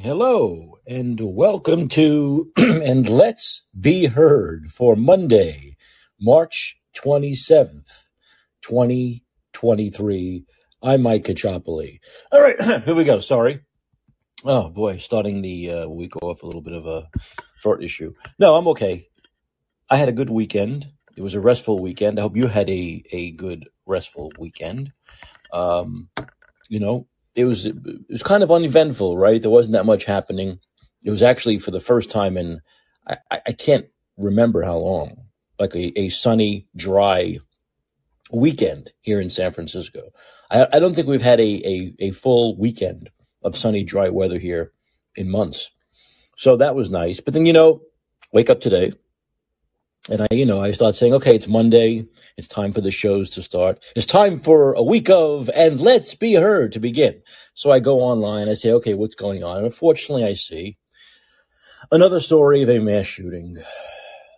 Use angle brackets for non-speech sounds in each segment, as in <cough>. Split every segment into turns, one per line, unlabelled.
Hello and welcome to <clears throat> and let's be heard for Monday, March 27th, 2023. I'm Mike Caccioppoli. All right, <clears throat> here we go. Sorry. Oh boy, starting the uh, week off a little bit of a short issue. No, I'm okay. I had a good weekend. It was a restful weekend. I hope you had a, a good restful weekend. Um, you know, it was it was kind of uneventful, right? There wasn't that much happening. It was actually for the first time in I, I can't remember how long, like a, a sunny, dry weekend here in San Francisco. I, I don't think we've had a, a, a full weekend of sunny, dry weather here in months. So that was nice. But then, you know, wake up today, and I, you know, I start saying, okay, it's Monday. It's time for the shows to start. It's time for a week of and let's be heard to begin. So I go online. I say, okay, what's going on? And unfortunately, I see another story of a mass shooting.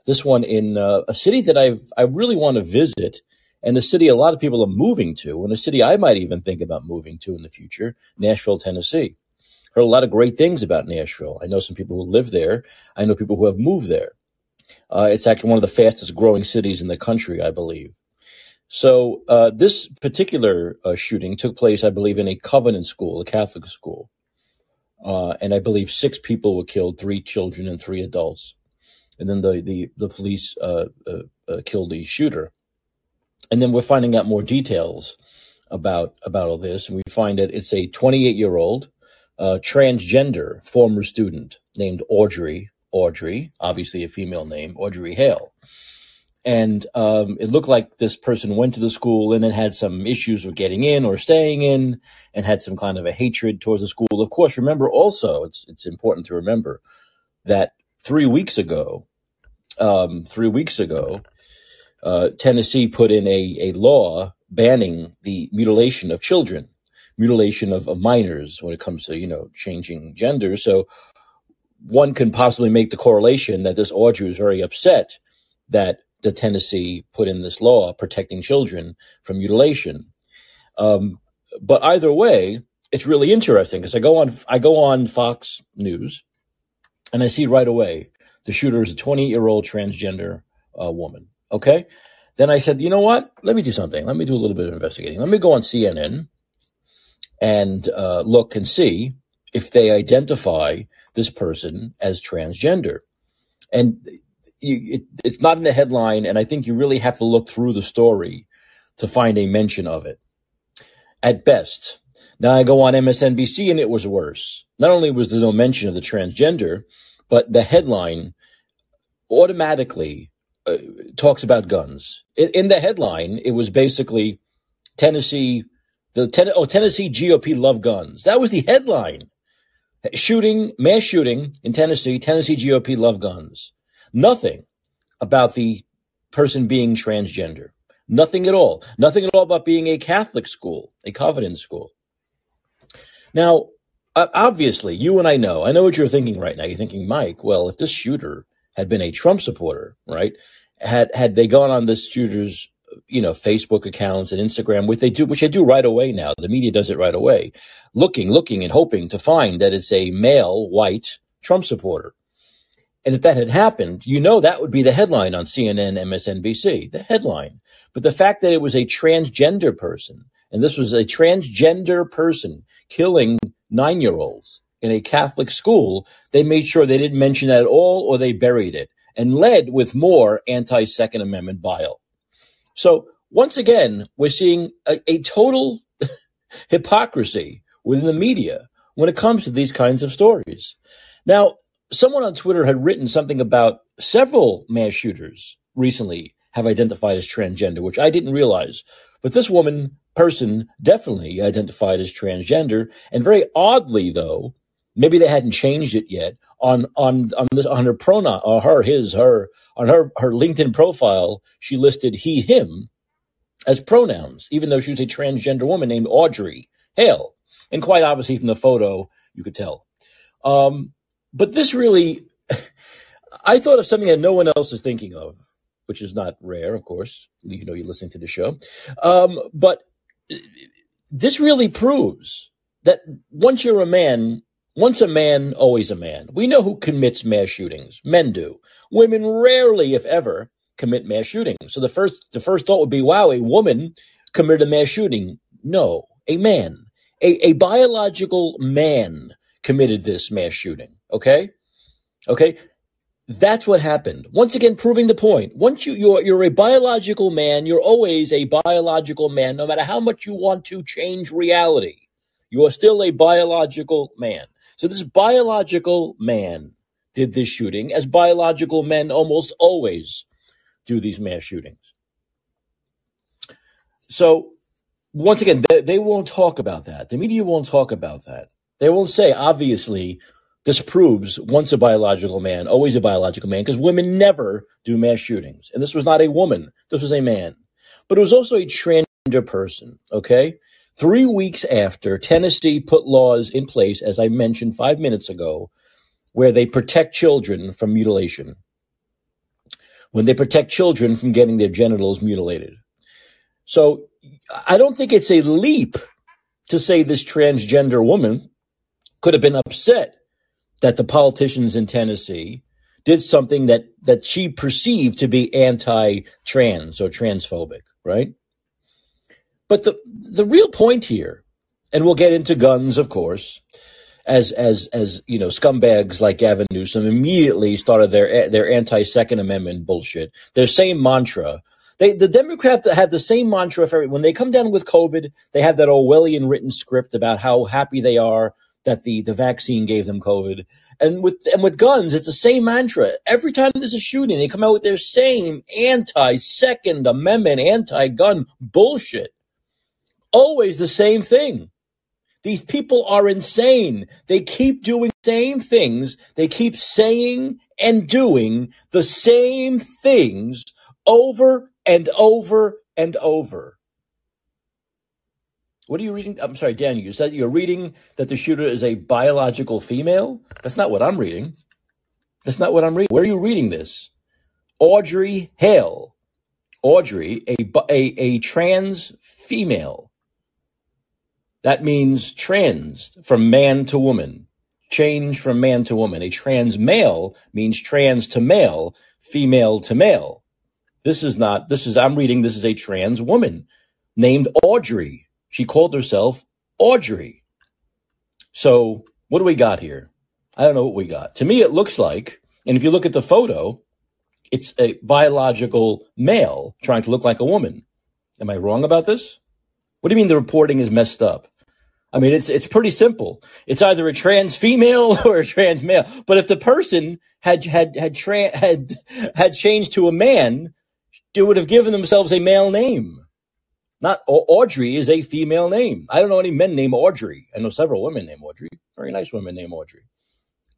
This one in uh, a city that I've I really want to visit, and a city a lot of people are moving to, and a city I might even think about moving to in the future, Nashville, Tennessee. Heard a lot of great things about Nashville. I know some people who live there. I know people who have moved there. Uh, it's actually one of the fastest growing cities in the country, I believe. So uh, this particular uh, shooting took place, I believe, in a Covenant school, a Catholic school, uh, and I believe six people were killed: three children and three adults. And then the the the police uh, uh, uh, killed the shooter. And then we're finding out more details about about all this, and we find that it's a 28 year old uh, transgender former student named Audrey Audrey, obviously a female name, Audrey Hale. And um, it looked like this person went to the school and then had some issues with getting in or staying in, and had some kind of a hatred towards the school. Of course, remember also it's it's important to remember that three weeks ago, um, three weeks ago, uh, Tennessee put in a, a law banning the mutilation of children, mutilation of, of minors when it comes to you know changing gender. So one can possibly make the correlation that this Audrey was very upset that the Tennessee put in this law protecting children from mutilation. Um, but either way, it's really interesting because I go on I go on Fox News and I see right away the shooter is a 20 year old transgender uh, woman. Okay, then I said, you know what? Let me do something. Let me do a little bit of investigating. Let me go on CNN and uh, look and see if they identify this person as transgender. And you, it, it's not in the headline, and I think you really have to look through the story to find a mention of it. At best. Now I go on MSNBC and it was worse. Not only was there no mention of the transgender, but the headline automatically uh, talks about guns. In, in the headline, it was basically Tennessee, the ten, oh Tennessee GOP love guns. That was the headline. Shooting, mass shooting in Tennessee, Tennessee GOP love guns. Nothing about the person being transgender. Nothing at all. Nothing at all about being a Catholic school, a Covenant school. Now, obviously, you and I know, I know what you're thinking right now. You're thinking, Mike, well, if this shooter had been a Trump supporter, right? Had, had they gone on this shooter's you know, Facebook accounts and Instagram, which they do, which they do right away now. The media does it right away, looking, looking, and hoping to find that it's a male white Trump supporter. And if that had happened, you know that would be the headline on CNN, MSNBC, the headline. But the fact that it was a transgender person, and this was a transgender person killing nine year olds in a Catholic school, they made sure they didn't mention that at all or they buried it and led with more anti Second Amendment bile. So once again, we're seeing a, a total <laughs> hypocrisy within the media when it comes to these kinds of stories. Now, someone on Twitter had written something about several mass shooters recently have identified as transgender, which I didn't realize. But this woman person definitely identified as transgender, and very oddly, though, maybe they hadn't changed it yet on on on this on her pronoun or uh, her his her on her her LinkedIn profile she listed he him as pronouns even though she was a transgender woman named Audrey Hale. And quite obviously from the photo you could tell. Um, but this really <laughs> I thought of something that no one else is thinking of which is not rare of course. You know you're listening to the show. Um, but this really proves that once you're a man Once a man, always a man. We know who commits mass shootings. Men do. Women rarely, if ever, commit mass shootings. So the first the first thought would be, wow, a woman committed a mass shooting. No, a man. A, a biological man committed this mass shooting. Okay? Okay? That's what happened. Once again, proving the point. Once you, you're, you're a biological man, you're always a biological man, no matter how much you want to change reality. You are still a biological man. So this biological man did this shooting, as biological men almost always do these mass shootings. So once again, they, they won't talk about that. The media won't talk about that. They won't say, obviously, this proves once a biological man, always a biological man, because women never do mass shootings. And this was not a woman, this was a man. But it was also a transgender person, okay? Three weeks after Tennessee put laws in place, as I mentioned five minutes ago, where they protect children from mutilation, when they protect children from getting their genitals mutilated. So I don't think it's a leap to say this transgender woman could have been upset that the politicians in Tennessee did something that that she perceived to be anti-trans or transphobic, right? But the the real point here, and we'll get into guns, of course, as as as you know, scumbags like Gavin Newsom immediately started their their anti Second Amendment bullshit. Their same mantra. They the Democrats have the same mantra for when they come down with COVID. They have that Orwellian written script about how happy they are that the the vaccine gave them COVID. And with and with guns, it's the same mantra. Every time there's a shooting, they come out with their same anti Second Amendment, anti gun bullshit. Always the same thing. These people are insane. They keep doing the same things. They keep saying and doing the same things over and over and over. What are you reading? I'm sorry, Daniel. You said you're reading that the shooter is a biological female? That's not what I'm reading. That's not what I'm reading. Where are you reading this? Audrey Hale. Audrey, a, a, a trans female. That means trans from man to woman. Change from man to woman. A trans male means trans to male, female to male. This is not, this is, I'm reading, this is a trans woman named Audrey. She called herself Audrey. So what do we got here? I don't know what we got. To me, it looks like, and if you look at the photo, it's a biological male trying to look like a woman. Am I wrong about this? What do you mean the reporting is messed up? I mean, it's it's pretty simple. It's either a trans female <laughs> or a trans male. But if the person had had had tra- had had changed to a man, they would have given themselves a male name. Not Audrey is a female name. I don't know any men named Audrey. I know several women named Audrey. Very nice women named Audrey.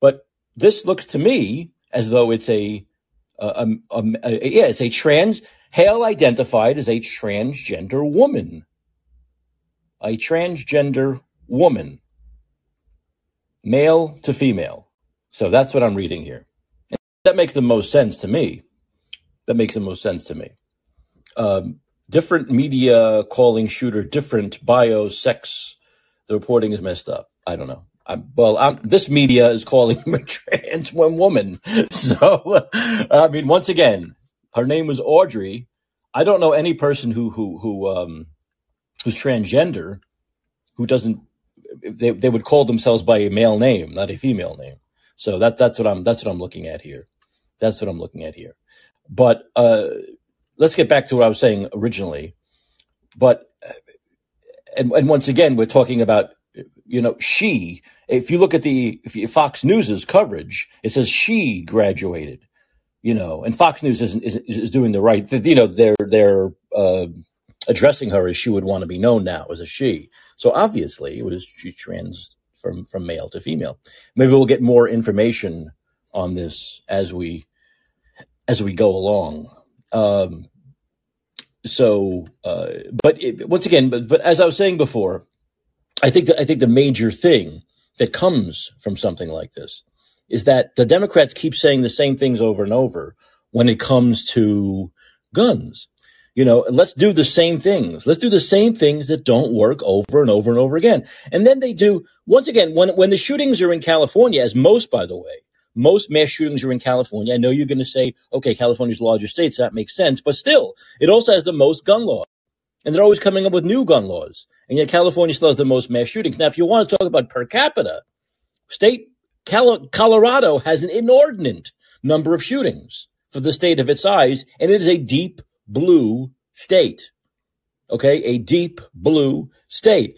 But this looks to me as though it's a, a, a, a yeah, it's a trans Hale identified as a transgender woman. A transgender woman, male to female. So that's what I'm reading here. That makes the most sense to me. That makes the most sense to me. Um, different media calling shooter different bio sex. The reporting is messed up. I don't know. I'm, well, I'm, this media is calling him a trans woman. <laughs> So, I mean, once again, her name was Audrey. I don't know any person who who who um, who's transgender who doesn't. They they would call themselves by a male name, not a female name. So that that's what I'm that's what I'm looking at here. That's what I'm looking at here. But uh, let's get back to what I was saying originally. But and, and once again, we're talking about you know she. If you look at the you, Fox News's coverage, it says she graduated. You know, and Fox News isn't is, is doing the right. You know, they're they're uh, addressing her as she would want to be known now as a she. So obviously, it was she trans from from male to female. Maybe we'll get more information on this as we as we go along. Um, so, uh, but it, once again, but but as I was saying before, I think that I think the major thing that comes from something like this is that the Democrats keep saying the same things over and over when it comes to guns. You know, let's do the same things. Let's do the same things that don't work over and over and over again. And then they do, once again, when, when the shootings are in California, as most, by the way, most mass shootings are in California. I know you're going to say, okay, California's a larger state, so that makes sense. But still, it also has the most gun laws. And they're always coming up with new gun laws. And yet California still has the most mass shootings. Now, if you want to talk about per capita, state Colorado has an inordinate number of shootings for the state of its size, and it is a deep blue state. Okay, a deep blue state.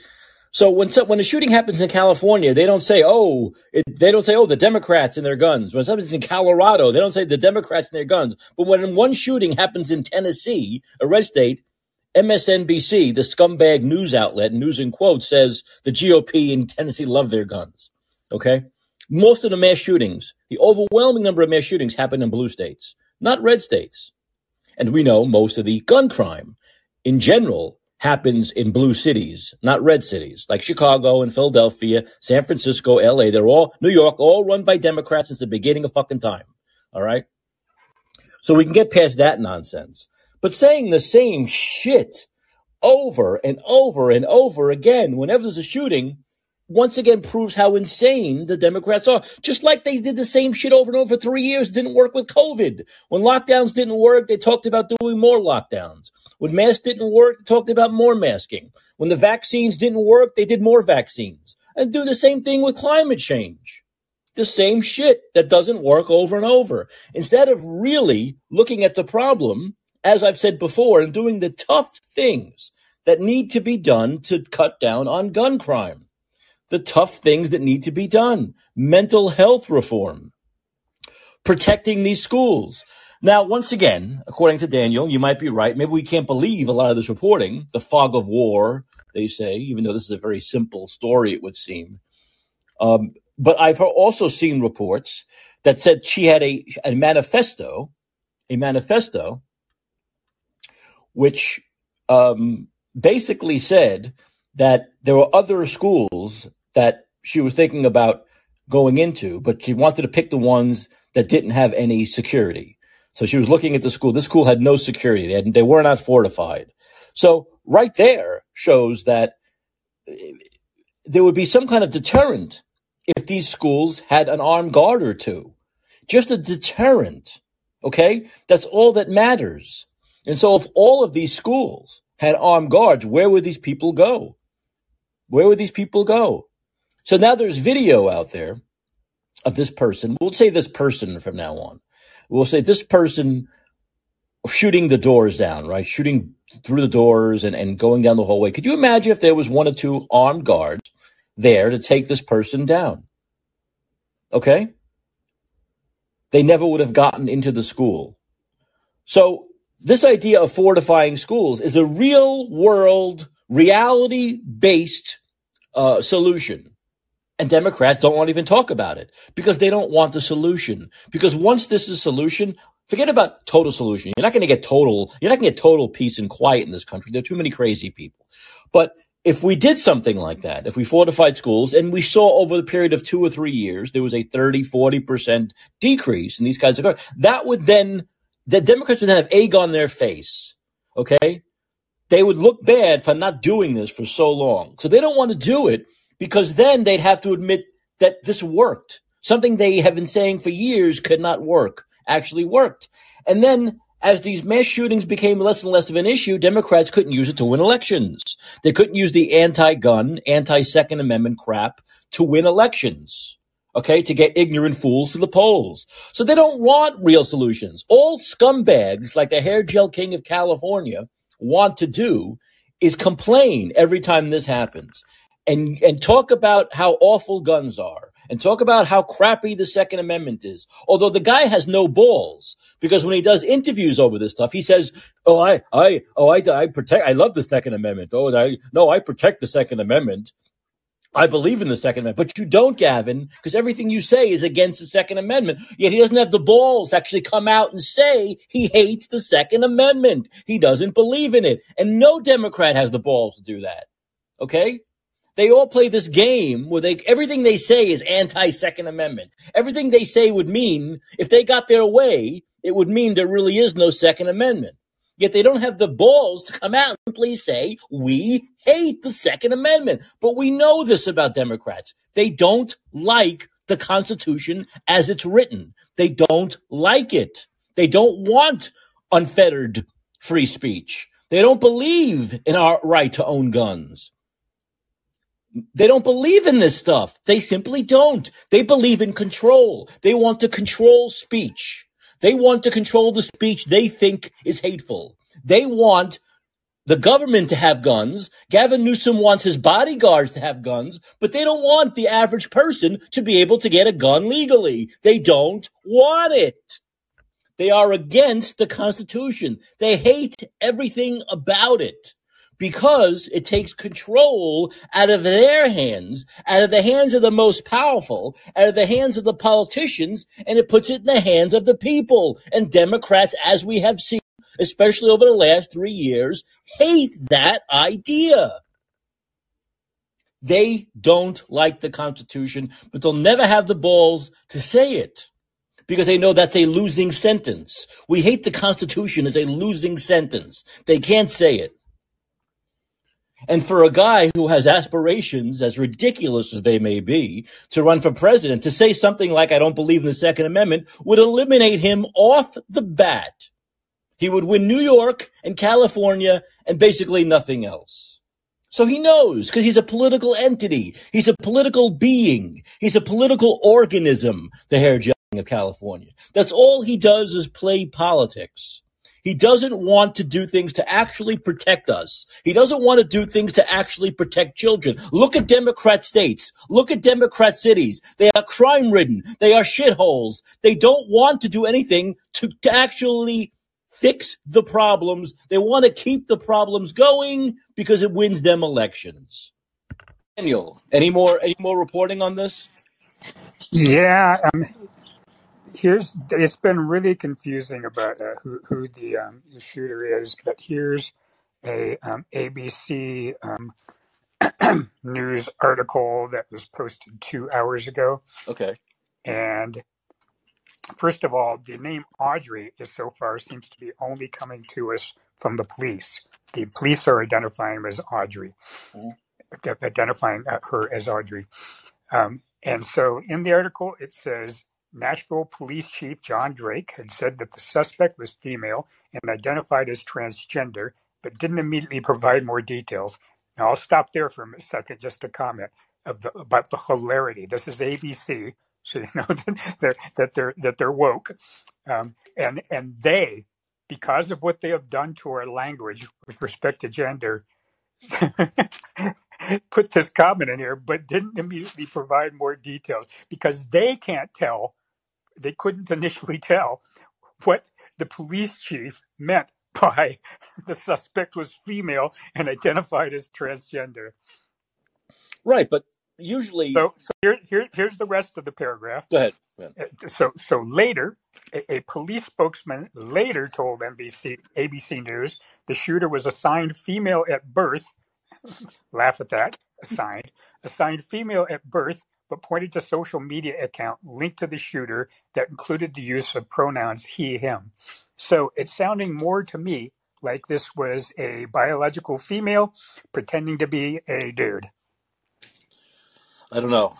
So when so, when a shooting happens in California, they don't say, "Oh," it, they don't say, "Oh, the Democrats and their guns." When something's in Colorado, they don't say the Democrats and their guns. But when one shooting happens in Tennessee, a red state, MSNBC, the scumbag news outlet, news in quotes, says the GOP in Tennessee love their guns. Okay, most of the mass shootings, the overwhelming number of mass shootings, happen in blue states, not red states. And we know most of the gun crime in general happens in blue cities, not red cities, like Chicago and Philadelphia, San Francisco, LA. They're all, New York, all run by Democrats since the beginning of fucking time. All right. So we can get past that nonsense. But saying the same shit over and over and over again whenever there's a shooting once again proves how insane the Democrats are. Just like they did the same shit over and over for three years, didn't work with COVID. When lockdowns didn't work, they talked about doing more lockdowns. When masks didn't work, they talked about more masking. When the vaccines didn't work, they did more vaccines. And do the same thing with climate change. The same shit that doesn't work over and over. Instead of really looking at the problem, as I've said before, and doing the tough things that need to be done to cut down on gun crime the tough things that need to be done. Mental health reform, protecting these schools. Now, once again, according to Daniel, you might be right. Maybe we can't believe a lot of this reporting, the fog of war, they say, even though this is a very simple story, it would seem. Um, but I've also seen reports that said she had a, a manifesto, a manifesto, which um, basically said that there were other schools that she was thinking about going into, but she wanted to pick the ones that didn't have any security. So she was looking at the school. This school had no security. They, had, they were not fortified. So right there shows that eh, there would be some kind of deterrent if these schools had an armed guard or two. Just a deterrent. Okay? That's all that matters. And so if all of these schools had armed guards, where would these people go? Where would these people go? So now there's video out there of this person. We'll say this person from now on. We'll say this person shooting the doors down, right? Shooting through the doors and, and going down the hallway. Could you imagine if there was one or two armed guards there to take this person down? Okay? They never would have gotten into the school. So this idea of fortifying schools is a real world, reality based uh, solution. And Democrats don't want to even talk about it because they don't want the solution. Because once this is a solution, forget about total solution. You're not going to get total, you're not going to get total peace and quiet in this country. There are too many crazy people. But if we did something like that, if we fortified schools and we saw over the period of two or three years, there was a 30, 40% decrease in these kinds of that would then, the Democrats would then have egg on their face. Okay. They would look bad for not doing this for so long. So they don't want to do it because then they'd have to admit that this worked. Something they have been saying for years could not work actually worked. And then as these mass shootings became less and less of an issue, Democrats couldn't use it to win elections. They couldn't use the anti-gun, anti-second amendment crap to win elections. Okay, to get ignorant fools to the polls. So they don't want real solutions. All scumbags like the hair gel king of California want to do is complain every time this happens and and talk about how awful guns are and talk about how crappy the Second Amendment is. Although the guy has no balls because when he does interviews over this stuff, he says, "Oh, I, I, oh, I, I protect. I love the Second Amendment. Oh, I, no, I protect the Second Amendment. I believe in the Second Amendment." But you don't, Gavin, because everything you say is against the Second Amendment. Yet he doesn't have the balls to actually come out and say he hates the Second Amendment. He doesn't believe in it, and no Democrat has the balls to do that. Okay. They all play this game where they everything they say is anti Second Amendment. Everything they say would mean if they got their way, it would mean there really is no Second Amendment. Yet they don't have the balls to come out and simply say, we hate the Second Amendment. But we know this about Democrats. They don't like the Constitution as it's written. They don't like it. They don't want unfettered free speech. They don't believe in our right to own guns. They don't believe in this stuff. They simply don't. They believe in control. They want to control speech. They want to control the speech they think is hateful. They want the government to have guns. Gavin Newsom wants his bodyguards to have guns, but they don't want the average person to be able to get a gun legally. They don't want it. They are against the Constitution. They hate everything about it because it takes control out of their hands, out of the hands of the most powerful, out of the hands of the politicians, and it puts it in the hands of the people. And Democrats, as we have seen, especially over the last three years, hate that idea. They don't like the Constitution, but they'll never have the balls to say it because they know that's a losing sentence. We hate the Constitution as a losing sentence. They can't say it. And for a guy who has aspirations, as ridiculous as they may be, to run for president, to say something like, I don't believe in the Second Amendment, would eliminate him off the bat. He would win New York and California and basically nothing else. So he knows because he's a political entity. He's a political being. He's a political organism, the hair of California. That's all he does is play politics. He doesn't want to do things to actually protect us. He doesn't want to do things to actually protect children. Look at Democrat states. Look at Democrat cities. They are crime ridden. They are shitholes. They don't want to do anything to, to actually fix the problems. They want to keep the problems going because it wins them elections. Daniel, any more any more reporting on this?
Yeah, um, here's it's been really confusing about uh, who who the, um, the shooter is, but here's a um, ABC um, <clears throat> news article that was posted two hours ago,
Okay.
and first of all, the name Audrey is so far seems to be only coming to us from the police. The police are identifying her as Audrey,
Mhm.
identifying uh, her as Audrey. Um, and so in the article, it says Nashville Police Chief John Drake had said that the suspect was female and identified as transgender, but didn't immediately provide more details. Now, I'll stop there for a second just to comment of the, about the hilarity. This is ABC, so you <laughs> know that they're that they're that they're woke, um, and and they, because of what they have done to our language with respect to gender, <laughs> put this comment in here, but didn't immediately provide more details because they can't tell, they couldn't initially tell what the police chief meant by <laughs> the suspect was female and identified as transgender.
Right, but usually
So, so here, here, here's the rest of the paragraph.
go ahead. Yeah.
Uh, So, so later, a, a police spokesman later told NBC, ABC News the shooter was assigned female at birth <laughs> laugh at that, assigned, assigned female at birth, but pointed to social media account linked to the shooter that included the use of pronouns he, him. So it's sounding more to me like this was a biological female pretending to be a dude.
I don't know.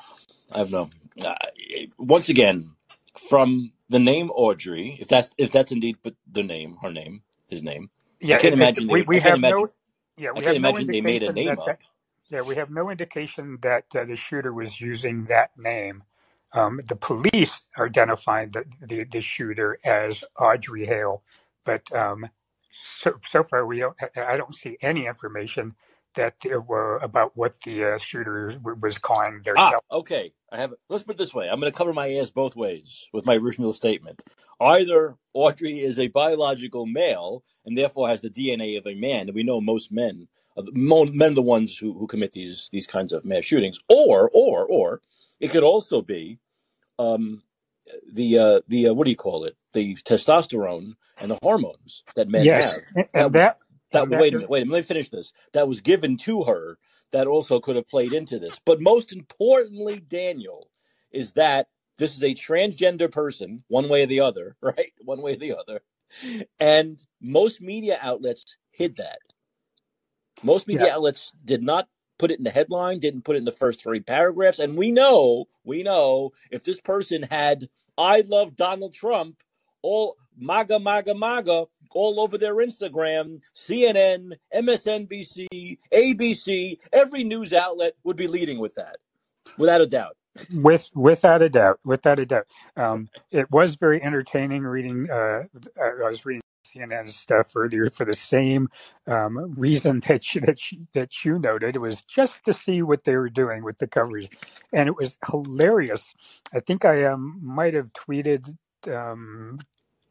I have no. Uh, once again, from the name Audrey, if that's if that's indeed but the name, her name, his name,
Yeah, I
can't
it, it,
imagine
we,
they. I
we have
imagine.
no yeah,
I
we
can't
have no
they made a name
that, that
up.
Yeah, we have no indication that uh, the shooter was using that name. Um, the police identified the, the, the shooter as Audrey Hale, but um, so so far we don't. I don't see any information that there were about what the uh, shooter was calling their
Ah,
self.
okay. I have. Let's put it this way. I'm going to cover my ass both ways with my original statement. Either Audrey is a biological male and therefore has the DNA of a man, and we know most men, men are the ones who, who commit these these kinds of mass shootings, or or or it could also be um, the uh, the uh, what do you call it? The testosterone and the hormones that men
Yes,
have.
and
That
and that
that.
that
Wait a minute. Wait a minute. Let me finish this. That was given to her. That also could have played into this. But most importantly, Daniel, is that this is a transgender person, one way or the other, <laughs> right? One way or the other, and most media outlets hid that. Most media
Yeah.
outlets did not put it in the headline, didn't put it in the first three paragraphs. And we know, we know if this person had I love Donald Trump, all MAGA, MAGA, MAGA, all over their Instagram, CNN, MSNBC, ABC, every news outlet would be leading with that, without a doubt.
With without a doubt, without a doubt, um, it was very entertaining reading. Uh, I was reading CNN stuff earlier for the same um, reason that you, that you, that you noted. It was just to see what they were doing with the coverage, and it was hilarious. I think I um, might have tweeted. Um,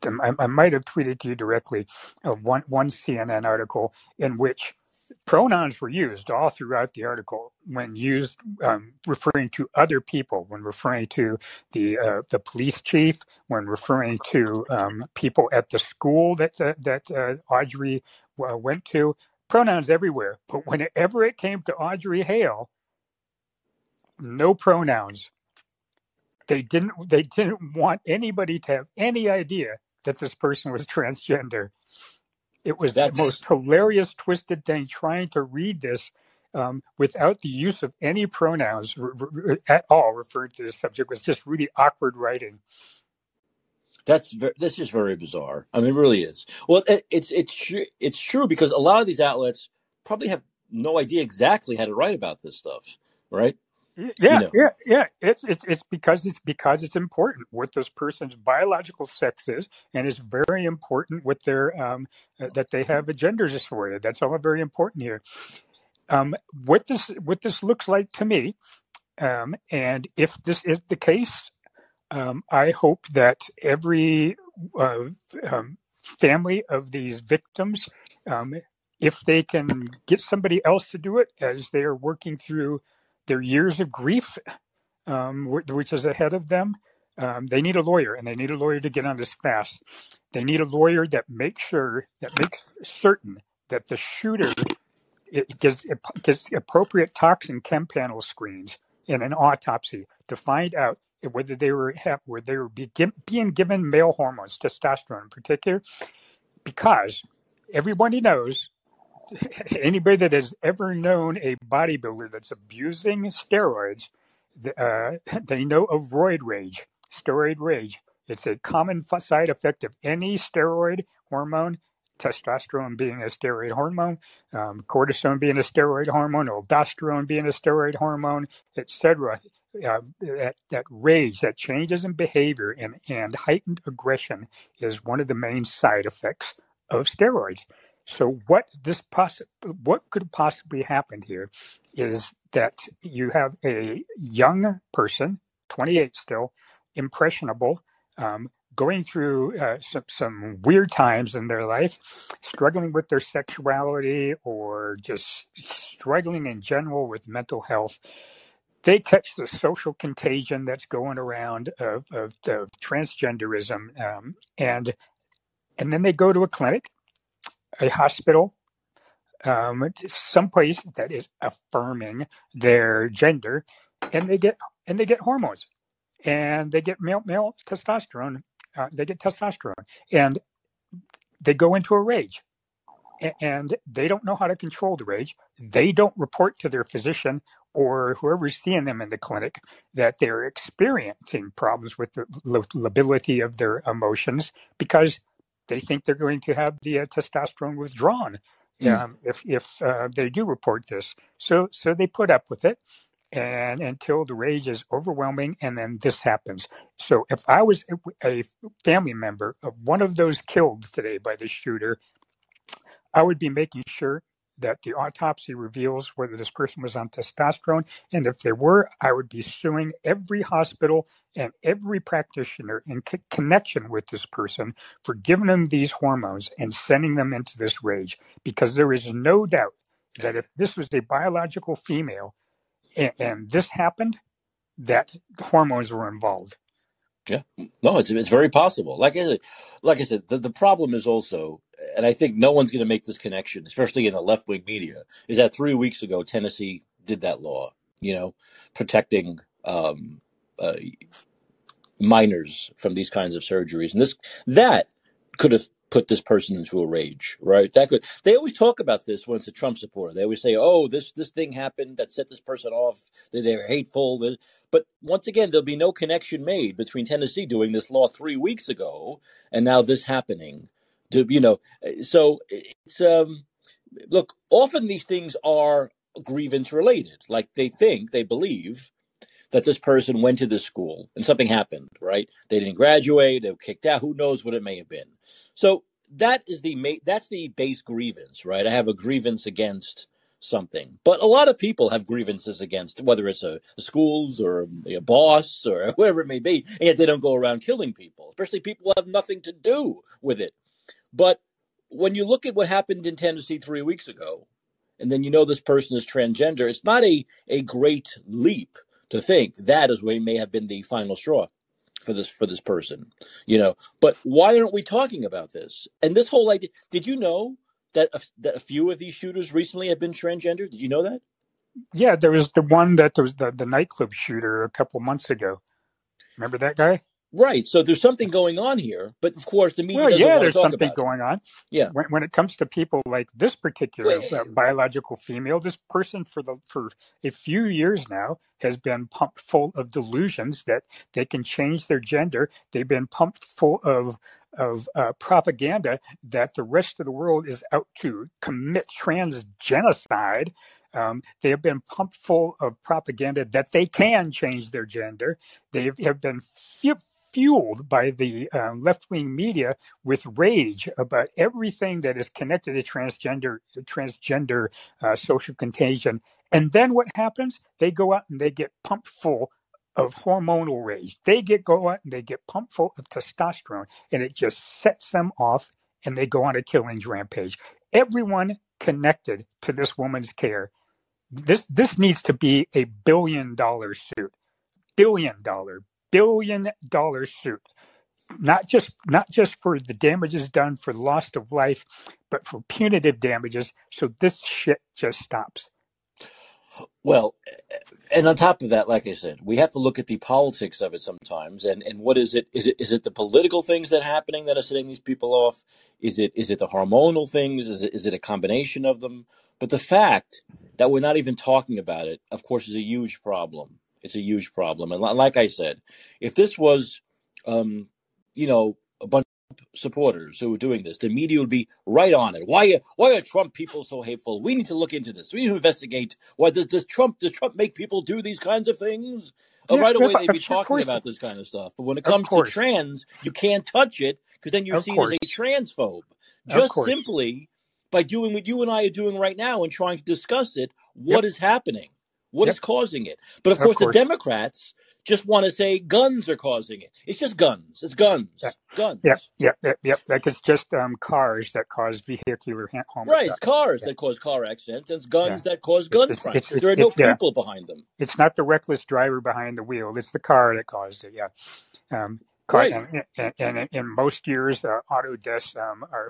I, I might have tweeted to you directly uh, one one CNN article in which pronouns were used all throughout the article when used um, referring to other people, when referring to the uh, the police chief, when referring to um, people at the school that uh, that uh, Audrey uh, went to. Pronouns everywhere, but whenever it came to Audrey Hale, no pronouns. They didn't. They didn't want anybody to have any idea that this person was transgender. It was the most hilarious, twisted thing trying to read this um, without the use of any pronouns r- r- at all referred to the subject. Was just really awkward writing.
that's that's just very bizarre. I mean, it really is. Well, it, it's it's true. It's true because a lot of these outlets probably have no idea exactly how to write about this stuff, right?
Y-
You
Yeah,
know,
yeah, yeah. It's it's it's because it's because it's important what this person's biological sex is, and it's very important with their um uh, that they have a gender dysphoria. That's all very important here. Um, what this what this looks like to me, um, and if this is the case, um, I hope that every uh, um, family of these victims, um, if they can get somebody else to do it as they are working through their years of grief, um, wh- which is ahead of them, um, they need a lawyer, and they need a lawyer to get on this fast. They need a lawyer that makes sure that makes certain that the shooter it gives, it appropriate toxin chem panel screens in an autopsy to find out whether they were whether they were be, being given male hormones, testosterone in particular, because everybody knows <laughs> anybody that has ever known a bodybuilder that's abusing steroids, uh, <laughs> they know of roid rage, steroid rage. It's a common side effect of any steroid hormone, testosterone being a steroid hormone, um, cortisone being a steroid hormone, aldosterone being a steroid hormone, etc. Uh, that, that rage, that changes in behavior and, and heightened aggression is one of the main side effects of steroids. So what this poss- what could possibly happen here is that you have a young person, 28 still, impressionable, um, going through uh, some, some weird times in their life, struggling with their sexuality or just struggling in general with mental health. They catch the social contagion that's going around of, of, of transgenderism, um, and and then they go to a clinic, a hospital, um, someplace that is affirming their gender, and they get and they get hormones, and they get male male testosterone. Uh, they get testosterone, and they go into a rage, and they don't know how to control the rage. They don't report to their physician or whoever's seeing them in the clinic that they're experiencing problems with the la- lability of their emotions because they think they're going to have the uh, testosterone withdrawn
Mm.
um, if if uh, they do report this. So so they put up with it, and until the rage is overwhelming, and then this happens. So if I was a a family member of one of those killed today by the shooter, I would be making sure that the autopsy reveals whether this person was on testosterone. And if they were, I would be suing every hospital and every practitioner in co- connection with this person for giving them these hormones and sending them into this rage. Because there is no doubt that if this was a biological female and, and this happened, that hormones were involved.
Yeah, no, it's it's very possible. Like I said, like I said, the, the problem is also, and I think no one's going to make this connection, especially in the left wing media, is that three weeks ago Tennessee did that law, you know, protecting um, uh, minors from these kinds of surgeries, and this that could have put this person into a rage, right? That could. They always talk about this when it's a Trump supporter. They always say, "Oh, this this thing happened that set this person off. They, they're hateful." But once again, there'll be no connection made between Tennessee doing this law three weeks ago and now this happening. To you know, so it's um, look. Often these things are grievance related. Like they think, they believe that this person went to this school and something happened, right? They didn't graduate, they were kicked out, who knows what it may have been. So that is the that's the base grievance, right? I have a grievance against something. But a lot of people have grievances against whether it's a, a schools or a, a boss or <laughs> whoever it may be, and yet they don't go around killing people, especially people who have nothing to do with it. But when you look at what happened in Tennessee three weeks ago, and then you know this person is transgender, it's not a, a great leap to think that is what may have been the final straw for this for this person you know. But why aren't we talking about this? And this whole idea did you know that a, that a few of these shooters recently have been transgender? Did you know that?
Yeah there was the one that was the, the nightclub shooter a couple months ago. Remember that guy
Right. So there's something going on here, but of course the media
well,
doesn't
yeah, there's something going on.
Yeah.
When, when it comes to people like this particular uh, biological female, this person for the for a few years now has been pumped full of delusions that they can change their gender. They've been pumped full of of uh, propaganda that the rest of the world is out to commit trans genocide. Um, they have been pumped full of propaganda that they can change their gender. They have been fu- fueled by the uh, left wing media with rage about everything that is connected to transgender transgender uh, social contagion. And then what happens? They go out and they get pumped full of hormonal rage. They get go out and they get pumped full of testosterone, and it just sets them off, and they go on a killing rampage. Everyone connected to this woman's care. This this needs to be a billion dollar suit billion dollar billion dollar suit not just not just for the damages done for loss of life but for punitive damages so this shit just stops
well, and on top of that, like I said, we have to look at the politics of it sometimes. And, and what is it? Is it is it the political things that are happening that are setting these people off? Is it is it the hormonal things? Is it is it a combination of them? But the fact that we're not even talking about it, of course, is a huge problem. It's a huge problem. And like I said, if this was, um, you know, a bunch of supporters who were doing this, the media would be right on it. Why? Why are Trump people so hateful? We need to look into this. We need to investigate. Why does, does Trump does Trump make people do these kinds of things? Uh,
yeah
right away, they'd be talking about this kind of stuff. But when it comes to trans, you can't touch it because then you're
of
seen as a transphobe. Just simply by doing what you and I are doing right now and trying to discuss it,
yep
what is happening? What
yep
is causing it? But of
of
course, the Democrats just want to say guns are causing it. It's just guns. It's
yeah
guns.
yeah
Guns.
yep yep yep like it's just um cars that cause vehicular ha-
Right. It's cars
yeah
that cause car accidents. and It's
yeah
guns that cause gun
it's
crimes
it's it's
there are no
yeah
people behind them.
it's not the reckless driver behind the wheel it's the car that caused it yeah um,
Right.
and, and, in most years, uh, auto deaths um, are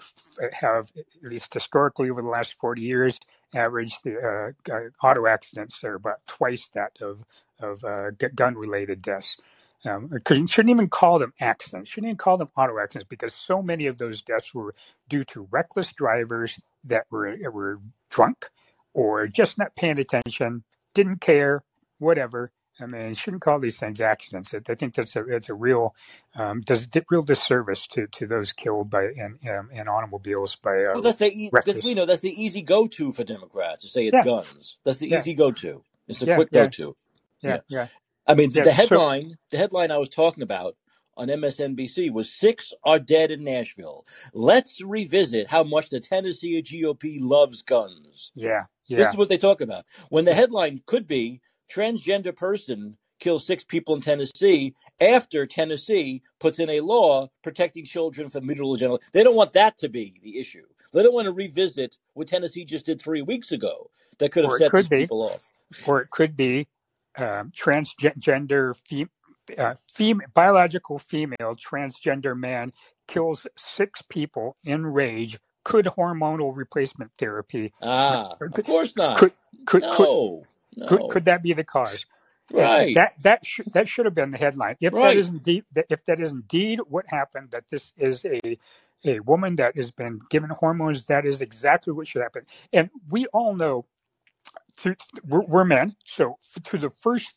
have at least historically over the last forty years averaged the uh, uh, auto accidents are about twice that of of uh, gun related deaths. Um, you shouldn't even call them accidents. Shouldn't even call them auto accidents because so many of those deaths were due to reckless drivers that were were drunk or just not paying attention, didn't care, whatever. I mean, you shouldn't call these things accidents. I think that's a it's a real um, does real disservice to, to those killed by in um, in automobiles by uh,
Well, that's the because we know that's the easy go-to for Democrats to say it's
Yeah,
guns. That's the
yeah,
easy go-to. It's a
yeah,
quick
yeah,
go-to.
yeah,
Yeah. I mean, the, the
So
headline, the headline I was talking about on MSNBC was six are dead in Nashville. Let's revisit how much the Tennessee GOP loves guns.
yeah, yeah.
This is what they talk about. When the headline could be transgender person kills six people in Tennessee after Tennessee puts in a law protecting children from mutilation. genital. They don't want that to be the issue. They don't want to revisit what Tennessee just did three weeks ago that could have set these
could be,
people off.
or it could be um, transgender fem- uh, fem- biological female transgender man kills six people in rage. Could hormonal replacement therapy
Ah,
or
of course not.
could could could
No,
could,
no.
could that be the cause?
Right,
that that should that should have been the headline. If that
right.
is indeed if that is indeed what happened, that this is a a woman that has been given hormones, that is exactly what should happen. And we all know through, we're, we're men, so through the first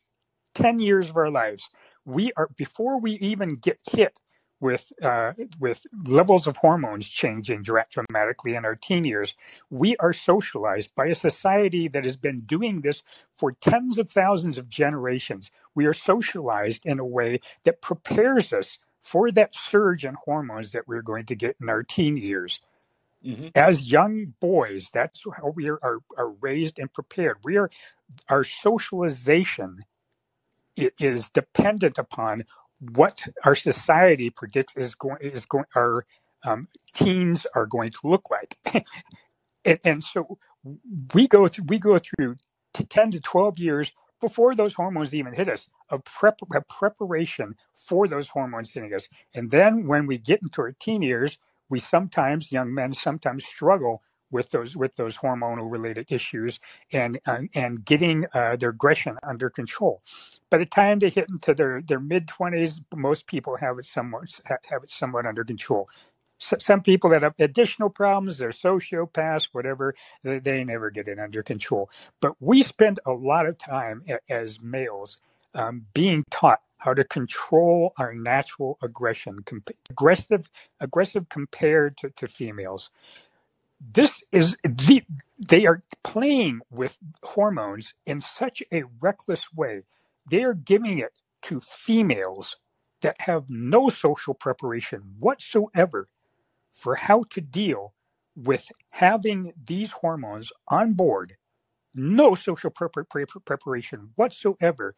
10 years of our lives, we are, before we even get hit with uh, with levels of hormones changing dramatically in our teen years, we are socialized by a society that has been doing this for tens of thousands of generations. We are socialized in a way that prepares us for that surge in hormones that we're going to get in our teen years. Mm-hmm. As young boys, that's how we are, are, are raised and prepared. We are our socialization is dependent upon what our society predicts is going is going our um, teens are going to look like, <laughs> and, and, so we go through we go through ten to twelve years before those hormones even hit us of prep of preparation for those hormones hitting us, and then when we get into our teen years, we sometimes young men sometimes struggle with those with those hormonal related issues and uh, and getting uh, their aggression under control. By the time they hit into their, their mid twenties, most people have it somewhat have it somewhat under control. So, some people that have additional problems, they're sociopaths, whatever, they, they, never get it under control. But we spend a lot of time as males um, being taught how to control our natural aggression, aggressive, aggressive compared to, to females this is the they are playing with hormones in such a reckless way. They are giving it to females that have no social preparation whatsoever for how to deal with having these hormones on board, no social pre- pre- preparation whatsoever.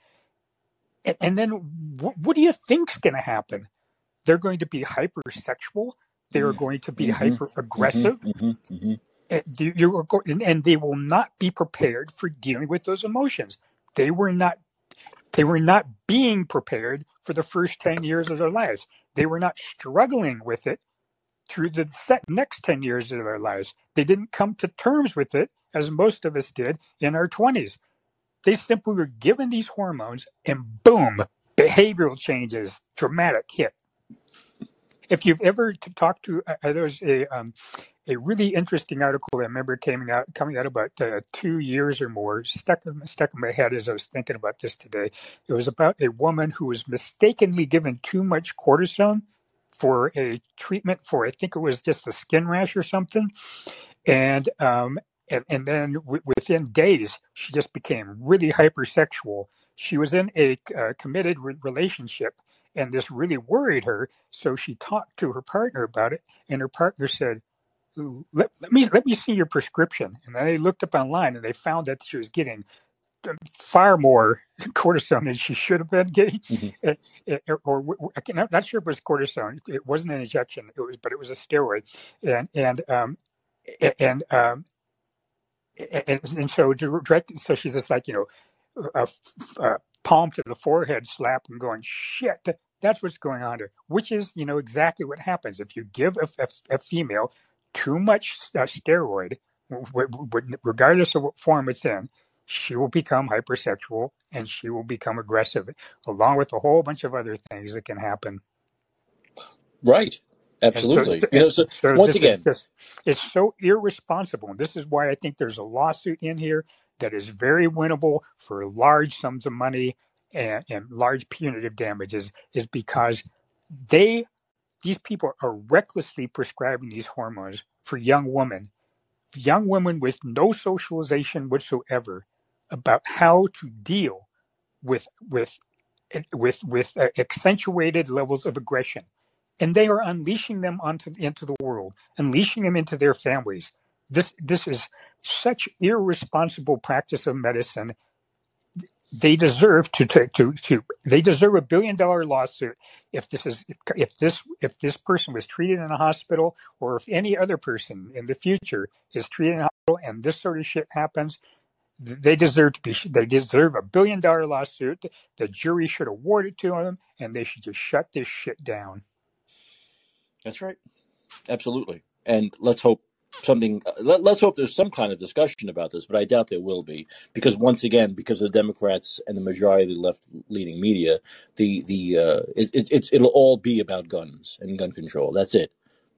And, then wh- what do you think's going to happen? They're going to be hypersexual they are mm-hmm. going to be mm-hmm. hyper aggressive. Mm-hmm. mm-hmm. And, and they will not be prepared for dealing with those emotions. They were not they were not being prepared for the first 10 years of their lives. They were not struggling with it through the next 10 years of their lives. They didn't come to terms with it as most of us did in our 20s. They simply were given these hormones and boom, behavioral changes, dramatic hit if you've ever talked to, uh, uh, there's a um, a really interesting article I remember coming out coming out about uh, two years or more stuck stuck in my head as I was thinking about this today. It was about a woman who was mistakenly given too much cortisone for a treatment for I think it was just a skin rash or something, and um, and, and then w- within days she just became really hypersexual. She was in a uh, committed re- relationship and this really worried her. So she talked to her partner about it, and her partner said, let, let me let me see your prescription. And then they looked up online and they found that she was getting far more <laughs> cortisone than she should have been getting. Mm-hmm. It, it, or, or I'm not sure if it was cortisone. It wasn't an injection. It was, but it was a steroid. And and um, and um, and, and so direct. So she's just like you know, a, a palm to the forehead slap and going shit. That's what's going on there, which is, you know, exactly what happens. If you give a, a, a female too much uh, steroid, regardless of what form it's in, she will become hypersexual and she will become aggressive, along with a whole bunch of other things that can happen.
Right. Absolutely. So, you know, so, so once again,
just, it's so irresponsible. And this is why I think there's a lawsuit in here that is very winnable for large sums of money and, and large punitive damages is because they these people are recklessly prescribing these hormones for young women, young women with no socialization whatsoever about how to deal with with with with uh, accentuated levels of aggression, and they are unleashing them onto into the world, unleashing them into their families. This this is such irresponsible practice of medicine they deserve to, to to to they deserve a billion dollar lawsuit if this is if this if this person was treated in a hospital or if any other person in the future is treated in a hospital and this sort of shit happens they deserve to be they deserve a billion dollar lawsuit. The jury should award it to them and they should just shut this shit down.
That's right. Absolutely. And let's hope something. Uh, let, us hope there's some kind of discussion about this, but I doubt there will be because once again, because of the Democrats and the majority of the left leaning media, the the uh, it, it, it's it'll all be about guns and gun control. That's it.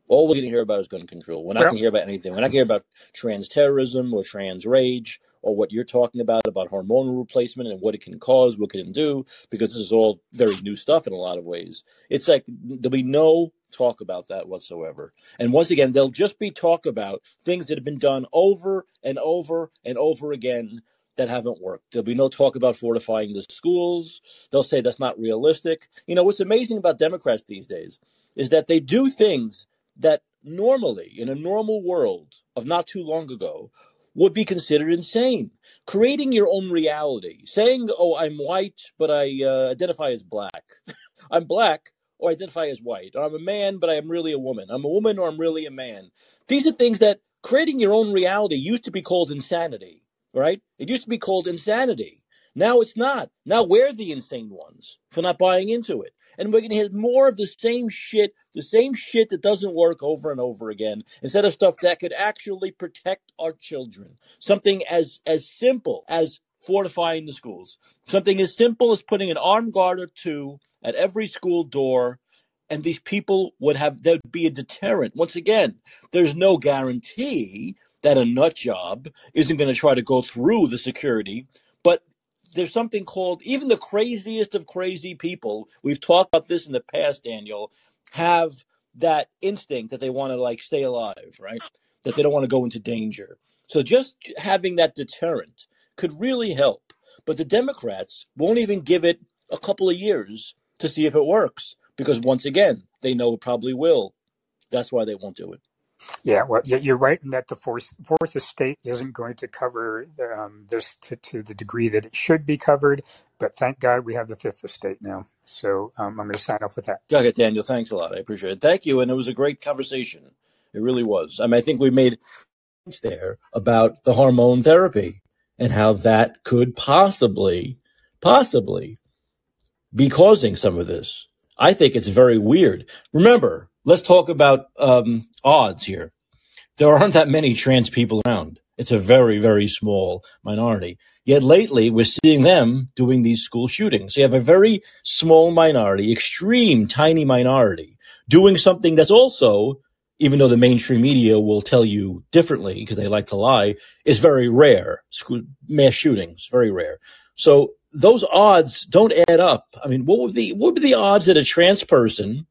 All we're going to hear about is gun control. We're not going to hear about anything. We're not going to hear about trans terrorism or trans rage or what you're talking about about hormonal replacement and what it can cause, what it can do, because this is all very new stuff in a lot of ways. It's like there'll be no talk about that whatsoever. And once again, there'll just be talk about things that have been done over and over and over again that haven't worked. There'll be no talk about fortifying the schools. They'll say that's not realistic. You know, what's amazing about Democrats these days is that they do things that normally, in a normal world of not too long ago, would be considered insane. Creating your own reality, saying, "Oh, I'm white, but I uh, identify as black. <laughs> I'm black, or identify as white. Or I'm a man, but I am really a woman. I'm a woman, or I'm really a man." These are things that creating your own reality used to be called insanity, right? It used to be called insanity. Now it's not. Now we're the insane ones for not buying into it. And we're going to hit more of the same shit, the same shit that doesn't work over and over again, instead of stuff that could actually protect our children. Something as as simple as fortifying the schools. Something as simple as putting an armed guard or two at every school door, and these people would have there'd be a deterrent. Once again, there's no guarantee that a nut job isn't going to try to go through the security, but there's something called even the craziest of crazy people. We've talked about this in the past, Daniel, have that instinct that they want to like stay alive, right? That they don't want to go into danger. So just having that deterrent could really help. But the Democrats won't even give it a couple of years to see if it works because once again, they know it probably will. That's why they won't do it.
Yeah, well, you're right in that the fourth, fourth estate isn't going to cover um, this to, to the degree that it should be covered. But thank God we have the fifth estate now. So um, I'm going to sign off with that.
Ahead, Daniel. Thanks a lot. I appreciate it. Thank you. And it was a great conversation. It really was. I mean, I think we made points there about the hormone therapy and how that could possibly, possibly be causing some of this. I think it's very weird. Remember, let's talk about um, odds here. There aren't that many trans people around. It's a very, very small minority. Yet lately, we're seeing them doing these school shootings. You have a very small minority, extreme, tiny minority, doing something that's also, even though the mainstream media will tell you differently because they like to lie, is very rare. School, mass shootings, very rare. So those odds don't add up. I mean, what would the what would be the odds that a trans person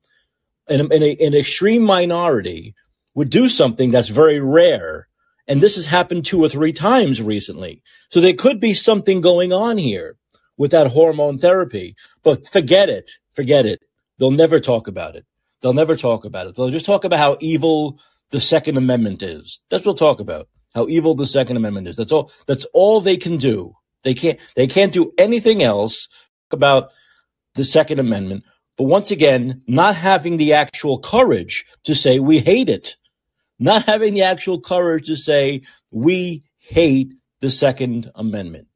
in, a, in an extreme minority would do something that's very rare? And this has happened two or three times recently. So there could be something going on here with that hormone therapy. But forget it. Forget it. They'll never talk about it. They'll never talk about it. They'll just talk about how evil the Second Amendment is. That's what they'll talk about. How evil the Second Amendment is. That's all. That's all they can do. They can't. They can't do anything else about the Second Amendment. But once again, not having the actual courage to say we hate it, not having the actual courage to say we hate the Second Amendment.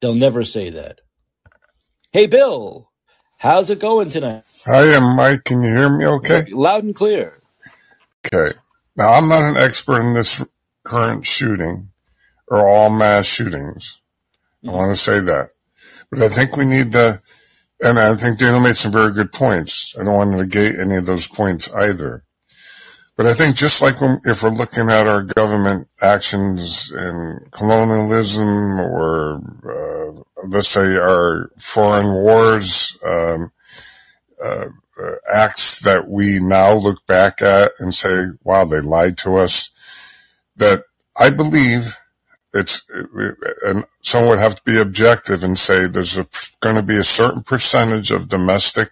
They'll never say that. Hey, Bill, how's it going tonight?
Hi, am Mike. Can you hear me okay?
Loud and clear.
Okay. Now, I'm not an expert in this current shooting or all mass shootings. I want to say that. But I think we need to, and I think Daniel made some very good points. I don't want to negate any of those points either. But I think just like when, if we're looking at our government actions in colonialism or, uh, let's say our foreign wars, um, uh, uh, acts that we now look back at and say, wow, they lied to us, that I believe it's, and someone would have to be objective and say there's going to be a certain percentage of domestic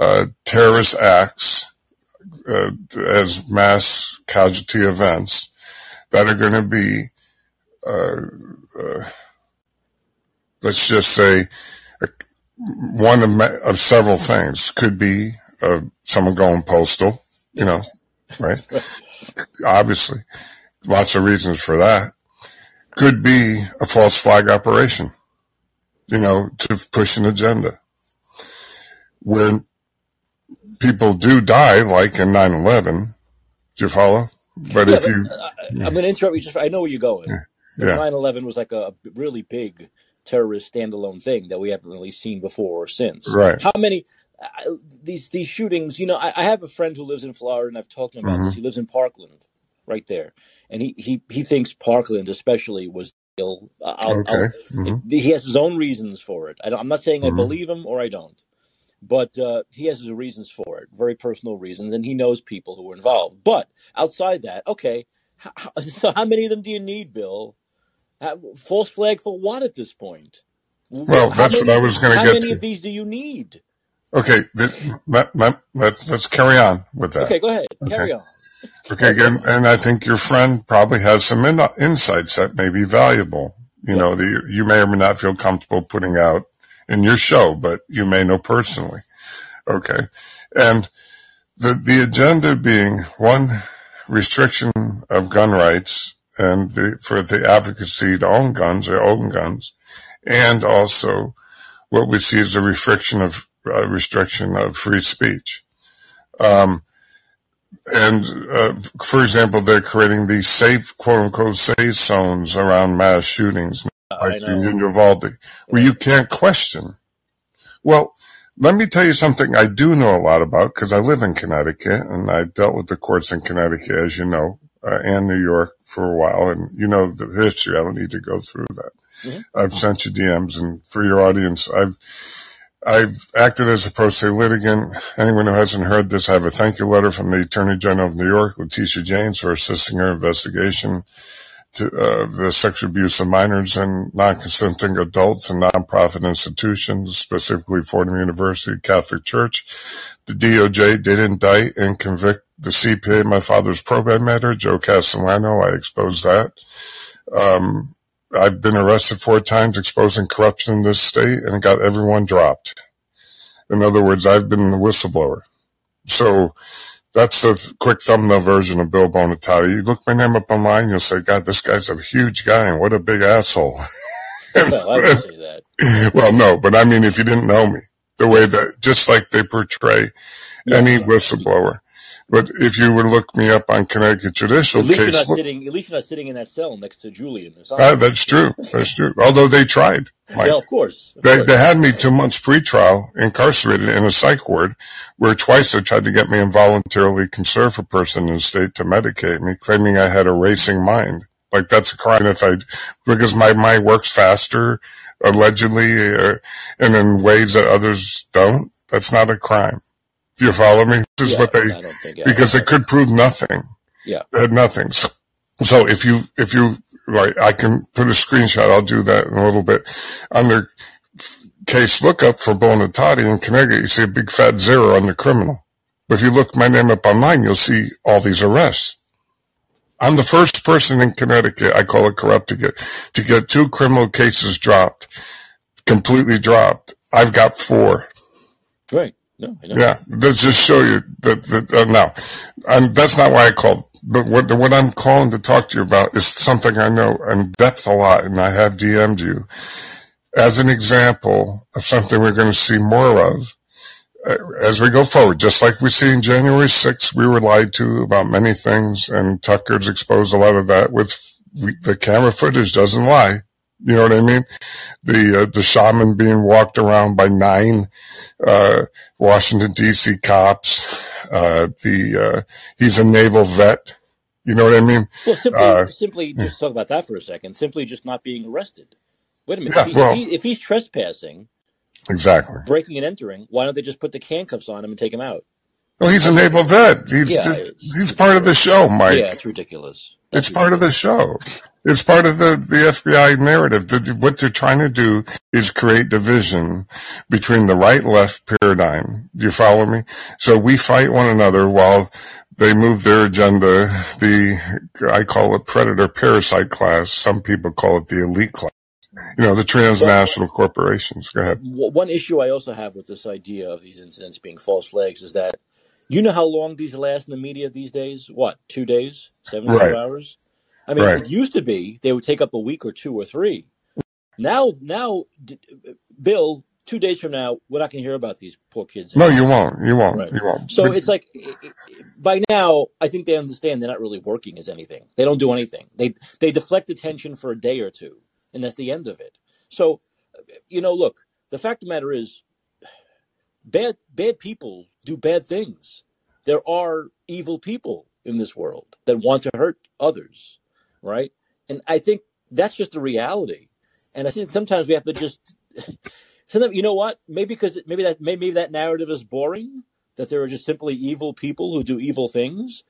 uh, terrorist acts uh, as mass casualty events that are going to be, uh, uh, let's just say, one of, of several things. Could be uh, someone going postal, you know, right? <laughs> Obviously, lots of reasons for that. Could be a false flag operation, you know, to push an agenda. Where people do die, like in 9 11. Do you follow? But
Yeah,
if
but
you,
uh, I'm going to interrupt you. Just I know where you're going.
Yeah,
9/11 was like a really big terrorist standalone thing that we haven't really seen before or since.
right.
How many? I, these these shootings. You know, I, I have a friend who lives in Florida, and I've talked to him about
hmm
this. He lives in Parkland, right there, and he he he thinks Parkland, especially, was ill. I'll,
Okay.
I'll,
hmm
he has his own reasons for it. I I'm not saying I
hmm
believe him or I don't, but uh, he has his reasons for it, very personal reasons, and he knows people who were involved. But outside that, okay, how, how- <laughs> so how many of them do you need, Bill? How, false flag for what at this point?
Well,
How
that's what I was going to get.
How many
to.
of these do you need?
Okay, th- let, let, let's, let's carry on with that.
Okay, go ahead,
Okay.
carry on.
Okay, again, and I think your friend probably has some in- insights that may be valuable. You
Yeah.
know, that you may or may not feel comfortable putting out in your show, but you may know personally. Okay. And the, the agenda being one, restriction of gun rights and the, for the advocacy to own guns or own guns. And also what we see is a restriction of, uh, restriction of free speech. Um, and uh, for example, they're creating these safe, quote unquote, safe zones around mass shootings, like in. Uvalde, where you can't question. Well, let me tell you something I do know a lot about because I live in Connecticut and I dealt with the courts in Connecticut, as you know, uh, and New York for a while. And you know the history. I don't need to go through that.
hmm
I've sent you DMs and for your audience, I've I've acted as a pro se litigant. Anyone who hasn't heard this, I have a thank you letter from the Attorney General of New York, Letitia James, for assisting her investigation to uh, the sexual abuse of minors and non-consenting adults in nonprofit institutions, specifically Fordham University Catholic Church. The DOJ did indict and convict the CPA, my father's probate matter, Joe Castellano. I exposed that. Um, I've been arrested four times exposing corruption in this state and got everyone dropped. In other words, I've been the whistleblower. So that's a quick thumbnail version of Bill Bonatati. You look my name up online, you'll say, God, this guy's a huge guy and what a big asshole. <laughs>
Well, I would say that. <laughs>
well, no, but I mean, if you didn't know me, the way that, just like they portray
Yeah,
any whistleblower. But if you would look me up on Connecticut Judicial
At least you're
Case,
not
look,
sitting. At least you're not sitting in that cell next to Julian or
ah, that's true. That's true. Although they tried, Mike.
Yeah, of course, of
They,
course.
they had me two months pretrial incarcerated in a psych ward where twice they tried to get me involuntarily conserve a person in the state to medicate me, claiming I had a racing mind. Like that's a crime if I, because my mind works faster, allegedly, or, and in ways that others don't. That's not a crime. Do you follow me? This is
Yeah,
what they,
I don't think. I,
because it could prove nothing.
yeah,
had nothing. So, so if you, if you, right, I can put a screenshot. I'll do that in a little bit. Under case lookup for Bonatati in Connecticut, you see a big fat zero on the criminal. But if you look my name up online, you'll see all these arrests. I'm the first person in Connecticut, I call it corrupt to get, to get two criminal cases dropped, completely dropped. I've got four.
right. No, I know.
Yeah, that just show you that, that uh, now, and that's not why I called. But what what I'm calling to talk to you about is something I know in depth a lot, and I have DM'd you as an example of something we're going to see more of uh, as we go forward. Just like we see in January 6th, we were lied to about many things, and Tucker's exposed a lot of that with the camera footage doesn't lie. You know what I mean? The uh, the shaman being walked around by nine uh, Washington D.C. cops. Uh, the uh, he's a naval vet. You know what I mean?
Well, simply,
Uh,
simply just talk about that for a second. Simply just not being arrested. Wait a minute.
yeah,
If, he, if,
well,
he, if he's trespassing,
exactly.
breaking and entering, why don't they just put the handcuffs on him and take him out?
Well, he's a naval vet. He's
yeah,
he's part of the
ridiculous.
show,
Yeah,
Mike.
it's ridiculous. That's
It's part of the show. It's part of the, the FBI narrative. The, what they're trying to do is create division between the right left paradigm. Do you follow me? So we fight one another while they move their agenda. The, I call it predator parasite class. Some people call it the elite class. You know, the transnational corporations. Go ahead.
one issue I also have with this idea of these incidents being false flags is that you know how long these last in the media these days? What, two days? 72
Right.
hours? I mean,
Right.
it used to be they would take up a week or two or three. Now, now, d- Bill, two days from now, we're not going to hear about these poor kids
No, you won't. You won't.
Right.
You won't.
So
But
it's like by now, I think they understand they're not really working as anything. They don't do anything. They they deflect attention for a day or two, and that's the end of it. So, you know, look, the fact of the matter is, bad bad people do bad things. There are evil people in this world that want to hurt others, right? And I think that's just the reality. And I think sometimes we have to just <laughs> sometimes you know what? Maybe because maybe that maybe that narrative is boring that there are just simply evil people who do evil things,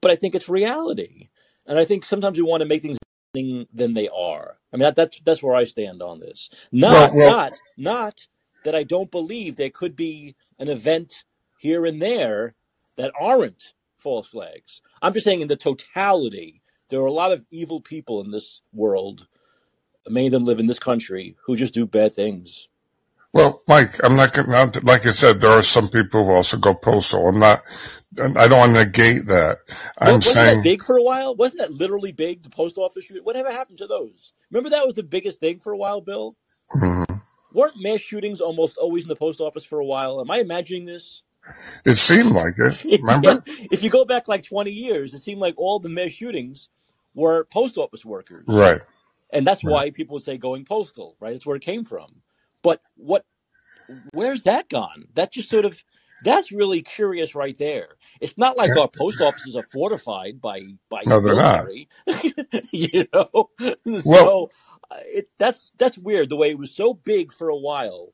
but I think it's reality. And I think sometimes we want to make things than they are. I mean, that, that's that's where I stand on this. Not
Well, well,
not not that I don't believe there could be an event here and there that aren't false flags. I'm just saying in the totality, there are a lot of evil people in this world. Many of them live in this country who just do bad things.
well, Mike, I'm not gonna, like I said, there are some people who also go postal. I'm not, I don't want to negate that. I'm
Wasn't that
saying,
big for a while? Wasn't that literally big? The post office shoot. Whatever happened to those? Remember that was the biggest thing for a while, Bill.
mhm.
Weren't mass shootings almost always in the post office for a while? Am I imagining this?
it seemed like it. <laughs> Remember?
if you go back like 20 years, it seemed like all the mass shootings were post office workers.
Right,
And that's
right.
why people would say going postal, right? That's where it came from. But what, where's that gone? That just sort of, that's really curious right there. It's not like our post offices are fortified by, by
No, they're not.
military, <laughs> you know?
Well,
So uh, it, that's, that's weird the way it was so big for a while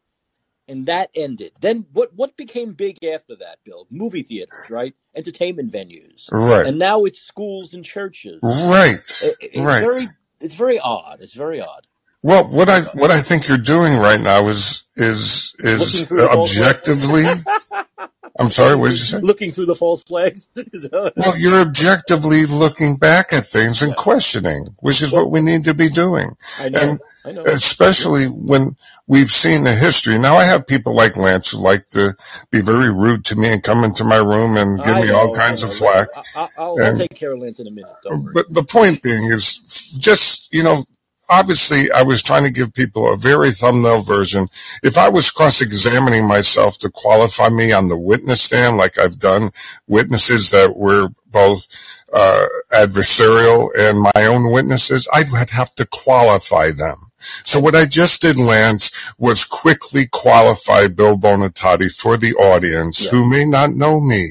and that ended. Then what what became big after that, Bill? Movie theaters, right? Entertainment venues,
right,
and now it's schools and churches.
right,
It, it's
right.
very it's very odd. It's very odd.
Well, what I what I think you're doing right now is is is
through the false flags.
objectively. <laughs> I'm sorry. What did you say?
Looking through the false flags. <laughs> Is that-
Well, you're objectively looking back at things and
yeah.
questioning, which is what we need to be doing.
I
And
know. I know.
especially when we've seen the history. Now, I have people like Lance who like to be very rude to me and come into my room and give
I
me all
know. I
kinds of
know.
flack.
I, I, I'll, I'll
And
take care of Lance in a minute. Don't worry.
but the point being is just, you know, obviously I was trying to give people a very thumbnail version. If I was cross-examining myself to qualify me on the witness stand, like I've done witnesses that were both uh, adversarial and my own witnesses, I would have to qualify them. So what I just did, Lance, was quickly qualify Bill Bonatati for the audience
Yeah.
who may not know me.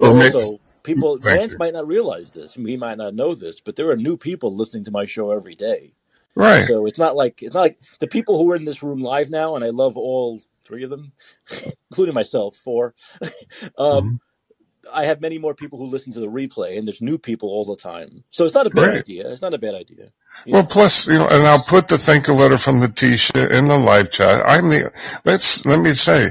Or may,
also, people, Lance
you.
might not realize this. He might not know this, but there are new people listening to my show every day.
Right.
So it's not like it's not like the people who are in this room live now, and I love all three of them, <laughs> including myself, four. <laughs> um,
Mhm.
I have many more people who listen to the replay, and there's new people all the time. So it's not a bad
Right.
idea. It's not a bad idea.
Well,
know,
plus, you know, and I'll put the thank you letter from Letitia in the live chat. I'm the, let's, let me say,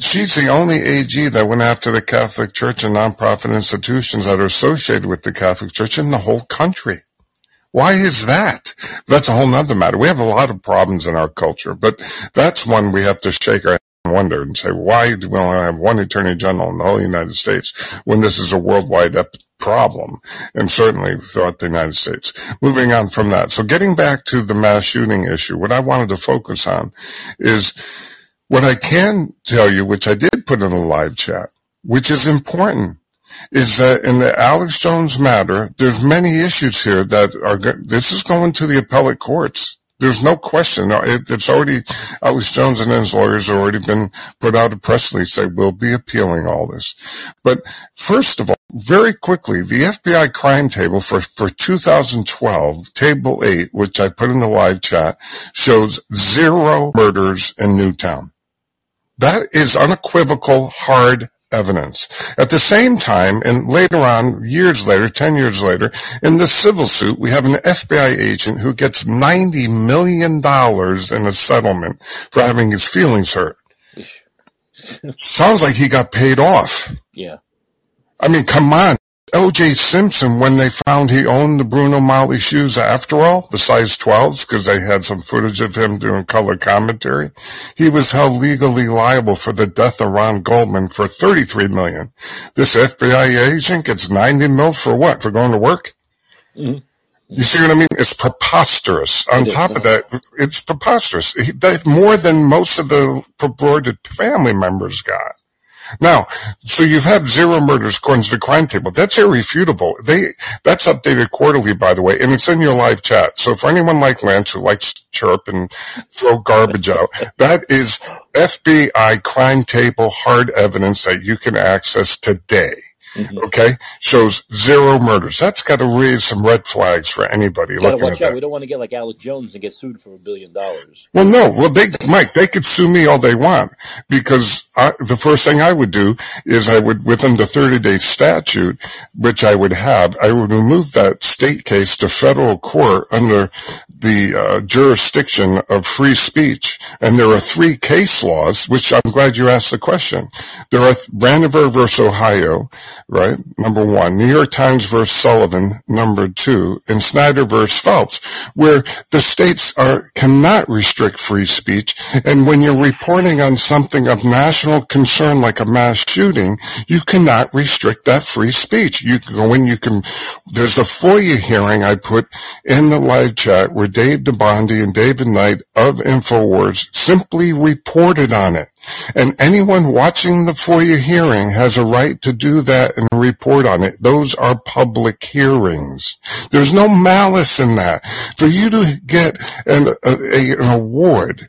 she's the only AG that went after the Catholic Church and nonprofit institutions that are associated with the Catholic Church in the whole country. Why is that? That's a whole nother matter. We have a lot of problems in our culture, but that's one we have to shake our head and wonder and say, why do we only have one attorney general in the whole United States when this is a worldwide ep- problem? And certainly throughout the United States. Moving on from that. So getting back to the mass shooting issue, what I wanted to focus on is what I can tell you, which I did put in a live chat, which is important is that in the Alex Jones matter, there's many issues here that are, this is going to the appellate courts. There's no question. It's already, Alex Jones and his lawyers have already been put out a press release. They will be appealing all this. But first of all, very quickly, the FBI crime table for, for 2012, table eight, which I put in the live chat, shows zero murders in Newtown. That is unequivocal, hard evidence. At the same time, and later on, years later, 10 years later, in the civil suit, we have an FBI agent who gets $90 million in a settlement for having his feelings hurt. <laughs> Sounds like he got paid off.
yeah.
I mean, come on. O.J. Simpson, when they found he owned the Bruno Magli shoes after all, the size 12s, because they had some footage of him doing color commentary, he was held legally liable for the death of Ron Goldman for 33 million. This FBI agent gets 90 mil for what? For going to work?
Mhm.
You see what I mean? It's preposterous. On top of that, it's preposterous. He, that, more than most of the purported family members got. Now, so you've had zero murders according to the crime table. That's irrefutable. They that's updated quarterly, by the way, and it's in your live chat. So for anyone like Lance who likes to chirp and throw garbage out, that is FBI crime table hard evidence that you can access today.
Hmm
Okay, shows zero murders. That's got to raise some red flags for anybody looking
watch
at
out.
that.
We don't want to get like Alex Jones and get sued for a billion dollars.
Well, no. Well, they, Mike, they could sue me all they want because I, the first thing I would do is I would, within the 30 day statute, which I would have, I would remove that state case to federal court under the uh, jurisdiction of free speech. And there are three case laws, which I'm glad you asked the question. There are Brandenburg versus Ohio, right? Number one, New York Times versus Sullivan, number two, and Snyder versus Phelps, where the states are cannot restrict free speech. And when you're reporting on something of national concern like a mass shooting, you cannot restrict that free speech. You can go in, you can, there's a FOIA hearing I put in the live chat where Dave Bidondi and David Knight of InfoWars simply reported on it. And anyone watching the FOIA hearing has a right to do that and report on it. Those are public hearings. There's no malice in that. For you to get an, a, a, an award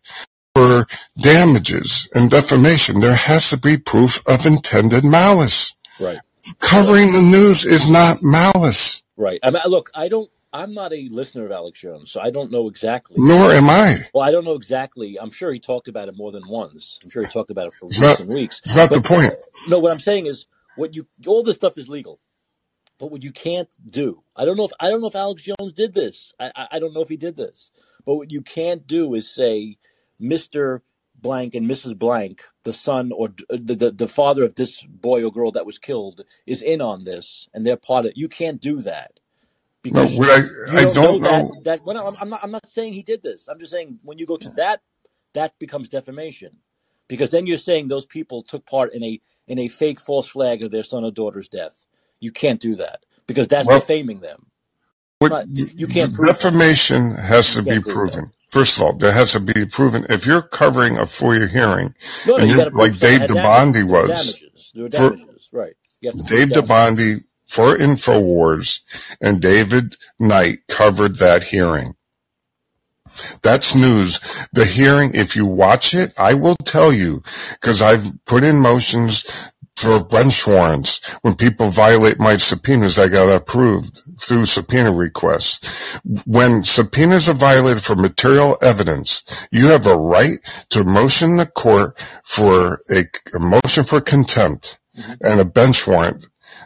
for damages and defamation, there has to be proof of intended malice.
Right.
Covering the news is not malice,
Right. I mean, look, I don't. I'm not a listener of Alex Jones, so I don't know exactly.
nor am I.
Well, I don't know exactly. I'm sure he talked about it more than once. I'm sure he talked about it for
It's
weeks
not,
and weeks.
it's not the point.
no, what I'm saying is, what you all this stuff is legal, but what you can't do. I don't know if I don't know if Alex Jones did this. I I, I don't know if he did this. But what you can't do is say, Mister Blank and Mrs. Blank, the son or uh, the, the the father of this boy or girl that was killed, is in on this, and they're part of. You can't do that
No,
because
what I,
you
I
don't know
don't
that
know.
that well, no, I'm, I'm not I'm not saying he did this. I'm just saying when you go to that, that becomes defamation, because then you're saying those people took part in a in a fake false flag of their son or daughter's death. You can't do that because that's
Well,
defaming them.
what
Not you
the
can't prove that.
defamation has
You
to be
can't prove that.
proven. First of all, there has to be proven. If you're covering a FOIA hearing
No, no,
and
you
you're like Dave
had.
Bidondi
There were
was
damages. There were
for
damages. Right. You have to prove
Dave
damages.
Bidondi for InfoWars and David Knight covered that hearing. That's news. The hearing, if you watch it, I will tell you, because I've put in motions for bench warrants. When people violate my subpoenas, I got approved through subpoena requests. When subpoenas are violated for material evidence, you have a right to motion the court for a, a motion for contempt and a bench warrant.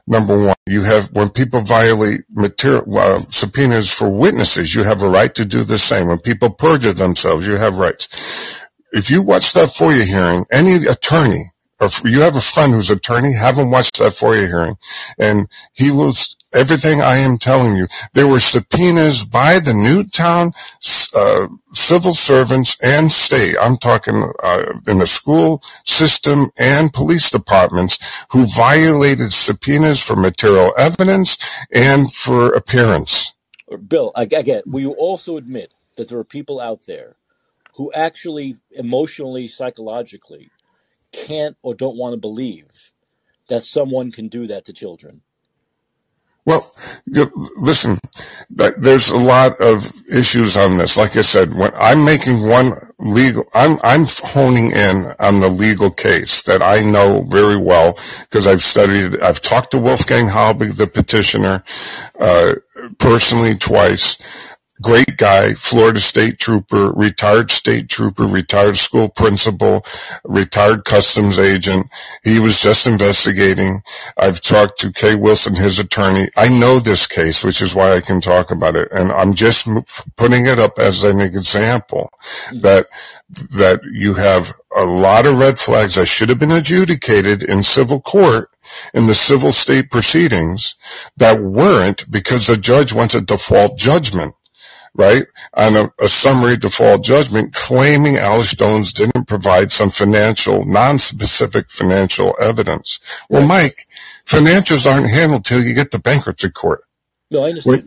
Number one, you have, when people violate material, uh, subpoenas for witnesses, you have a right to do the same. When people perjure themselves, you have rights. If you watch that FOIA hearing, any attorney, or you have a friend who's attorney, have him watch that FOIA hearing. And he will, everything I am telling you, there were subpoenas by the Newtown, uh, civil servants and state. I'm talking, uh, in the school system and police departments who violated subpoenas for material evidence and for appearance.
Bill, get. Will you also admit that there are people out there who actually emotionally, psychologically can't or don't want to believe that someone can do that to children?
Well, listen, there's a lot of issues on this. Like I said, when I'm making one legal, I'm, I'm honing in on the legal case that I know very well because I've studied. I've talked to Wolfgang Halbig, the petitioner, uh, personally twice. Great guy, Florida State Trooper, retired state trooper, retired school principal, retired customs agent. He was just investigating. I've talked to Kay Wilson, his attorney. I know this case, which is why I can talk about it. And I'm just putting it up as an example
hmm
that, that you have a lot of red flags that should have been adjudicated in civil court in the civil state proceedings that weren't because the judge wants a default judgment right? On a, summary default judgment claiming Alex Jones didn't provide some financial, non-specific financial evidence. Well. Mike, financials aren't handled till you get to bankruptcy court.
No, I understand.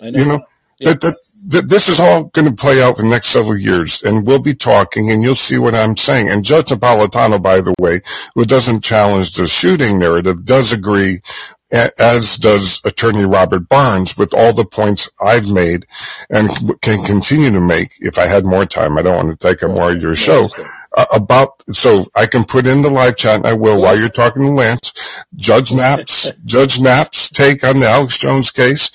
I
you
know.
this is all going to play out for the next several years, and we'll be talking, and you'll see what I'm saying. And Judge Napolitano, by the way, who doesn't challenge the shooting narrative, does agree as does attorney Robert Barnes with all the points I've made and can continue to make if I had more time. I don't want to take up more of your show uh, about, so I can put in the live chat and I will while you're talking to Lance, Judge Nap's, <laughs> Judge Nap's take on the Alex Jones case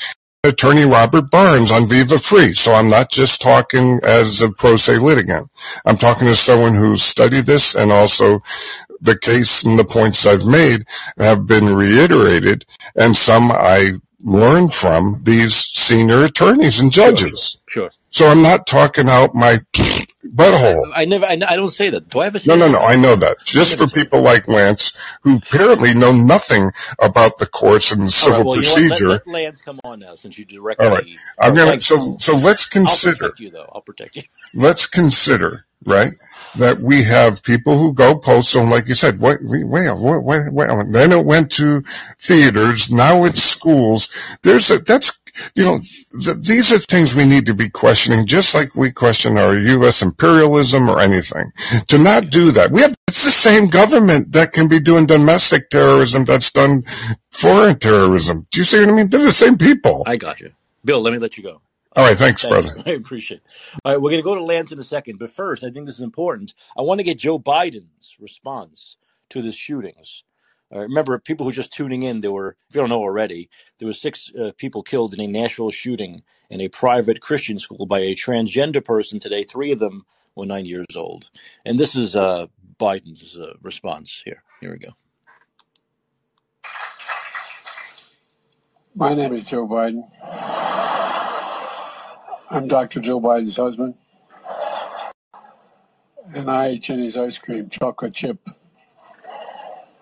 attorney Robert Barnes on Viva Frei. So I'm not just talking as a pro se litigant. I'm talking to someone who's studied this and also the case and the points I've made have been reiterated and some I learned from these senior attorneys and judges.
Sure. sure.
So I'm not talking out my butthole.
I, I never, I, I, don't say that. Do I have a?
No, no, no. I know that. Just for people like Lance, who apparently know nothing about the courts and the civil right, well, procedure.
Let, let, Lance come on now, since you directly.
All right. I'm gonna. So, so let's consider.
I'll protect you, though. I'll protect you. <laughs>
Let's consider right? That we have people who go postal, like you said, wait, wait, wait, wait, then it went to theaters, now it's schools. There's a, that's, you know, th- these are things we need to be questioning, just like we question our U.S. imperialism or anything. To not do that, we have, it's the same government that can be doing domestic terrorism that's done foreign terrorism. Do you see what I mean? They're the same people.
I got you. Bill, let me let you go.
All right, thanks, Thank brother.
You. <laughs> I appreciate it. All right, we're going to go to Lance in a second, but first, I think this is important. I want to get Joe Biden's response to the shootings. Uh, remember, people who are just tuning in, there were, if you don't know already, there were six uh, people killed in a Nashville shooting in a private Christian school by a transgender person today. Three of them were nine years old. And this is uh, Biden's uh, response here. Here we go.
My name is Joe Biden. I'm Dr. Jill Biden's husband. And I ate Jeni's ice cream, chocolate chip.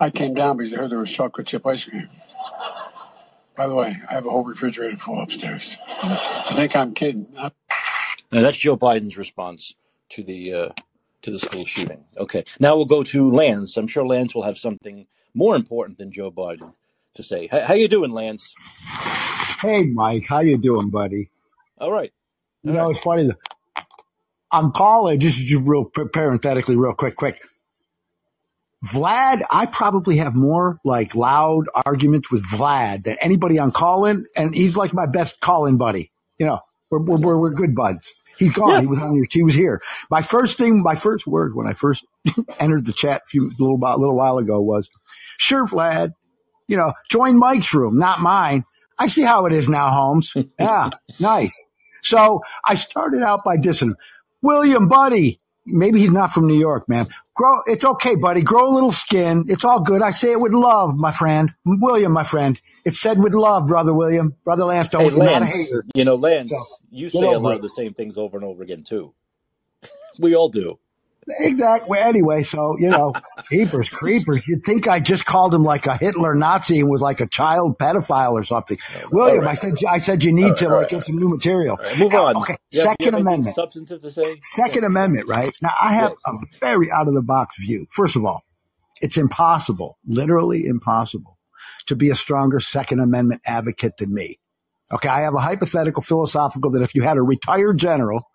I came down because I heard there was chocolate chip ice cream. By the way, I have a whole refrigerator full upstairs. I think I'm kidding.
Now that's Joe Biden's response to the uh, to the school shooting. Okay, now we'll go to Lance. I'm sure Lance will have something more important than Joe Biden to say. How, how you doing, Lance?
Hey, Mike. How you doing, buddy?
All right.
You know, it's funny. I'm calling just, just real parenthetically, real quick, quick. Vlad, I probably have more like loud arguments with Vlad than anybody on call-in, and he's like my best call-in buddy. You know, we're we're, we're good buds. He's gone. Yeah. He was on your. He was here. My first thing, my first word when I first <laughs> entered the chat a few little a little while ago was, "Sure, Vlad. You know, join Mike's room, not mine. I see how it is now, Holmes. <laughs> Yeah, nice. So I started out by dissing William, buddy. Maybe he's not from New York, man. Grow. It's okay, buddy. Grow a little skin. It's all good. I say it with love, my friend. William, my friend. It's said with love, brother William. Brother Lance, don't hey, Lance, not a hater.
You know, Lance, so, you say a lot it. of the same things over and over again, too. <laughs> we all do.
Exactly. Anyway, so you know, creepers, creepers. You'd think I just called him like a Hitler Nazi and was like a child pedophile or something. William, right. I said, I said you need right, to like right. get some new material.
move on.
Okay. You Second Amendment.
Substantive to say.
Second yeah. Amendment. Right now, I have yes. a very out of the box view. First of all, it's impossible, literally impossible, to be a stronger Second Amendment advocate than me. Okay, I have a hypothetical philosophical that if you had a retired general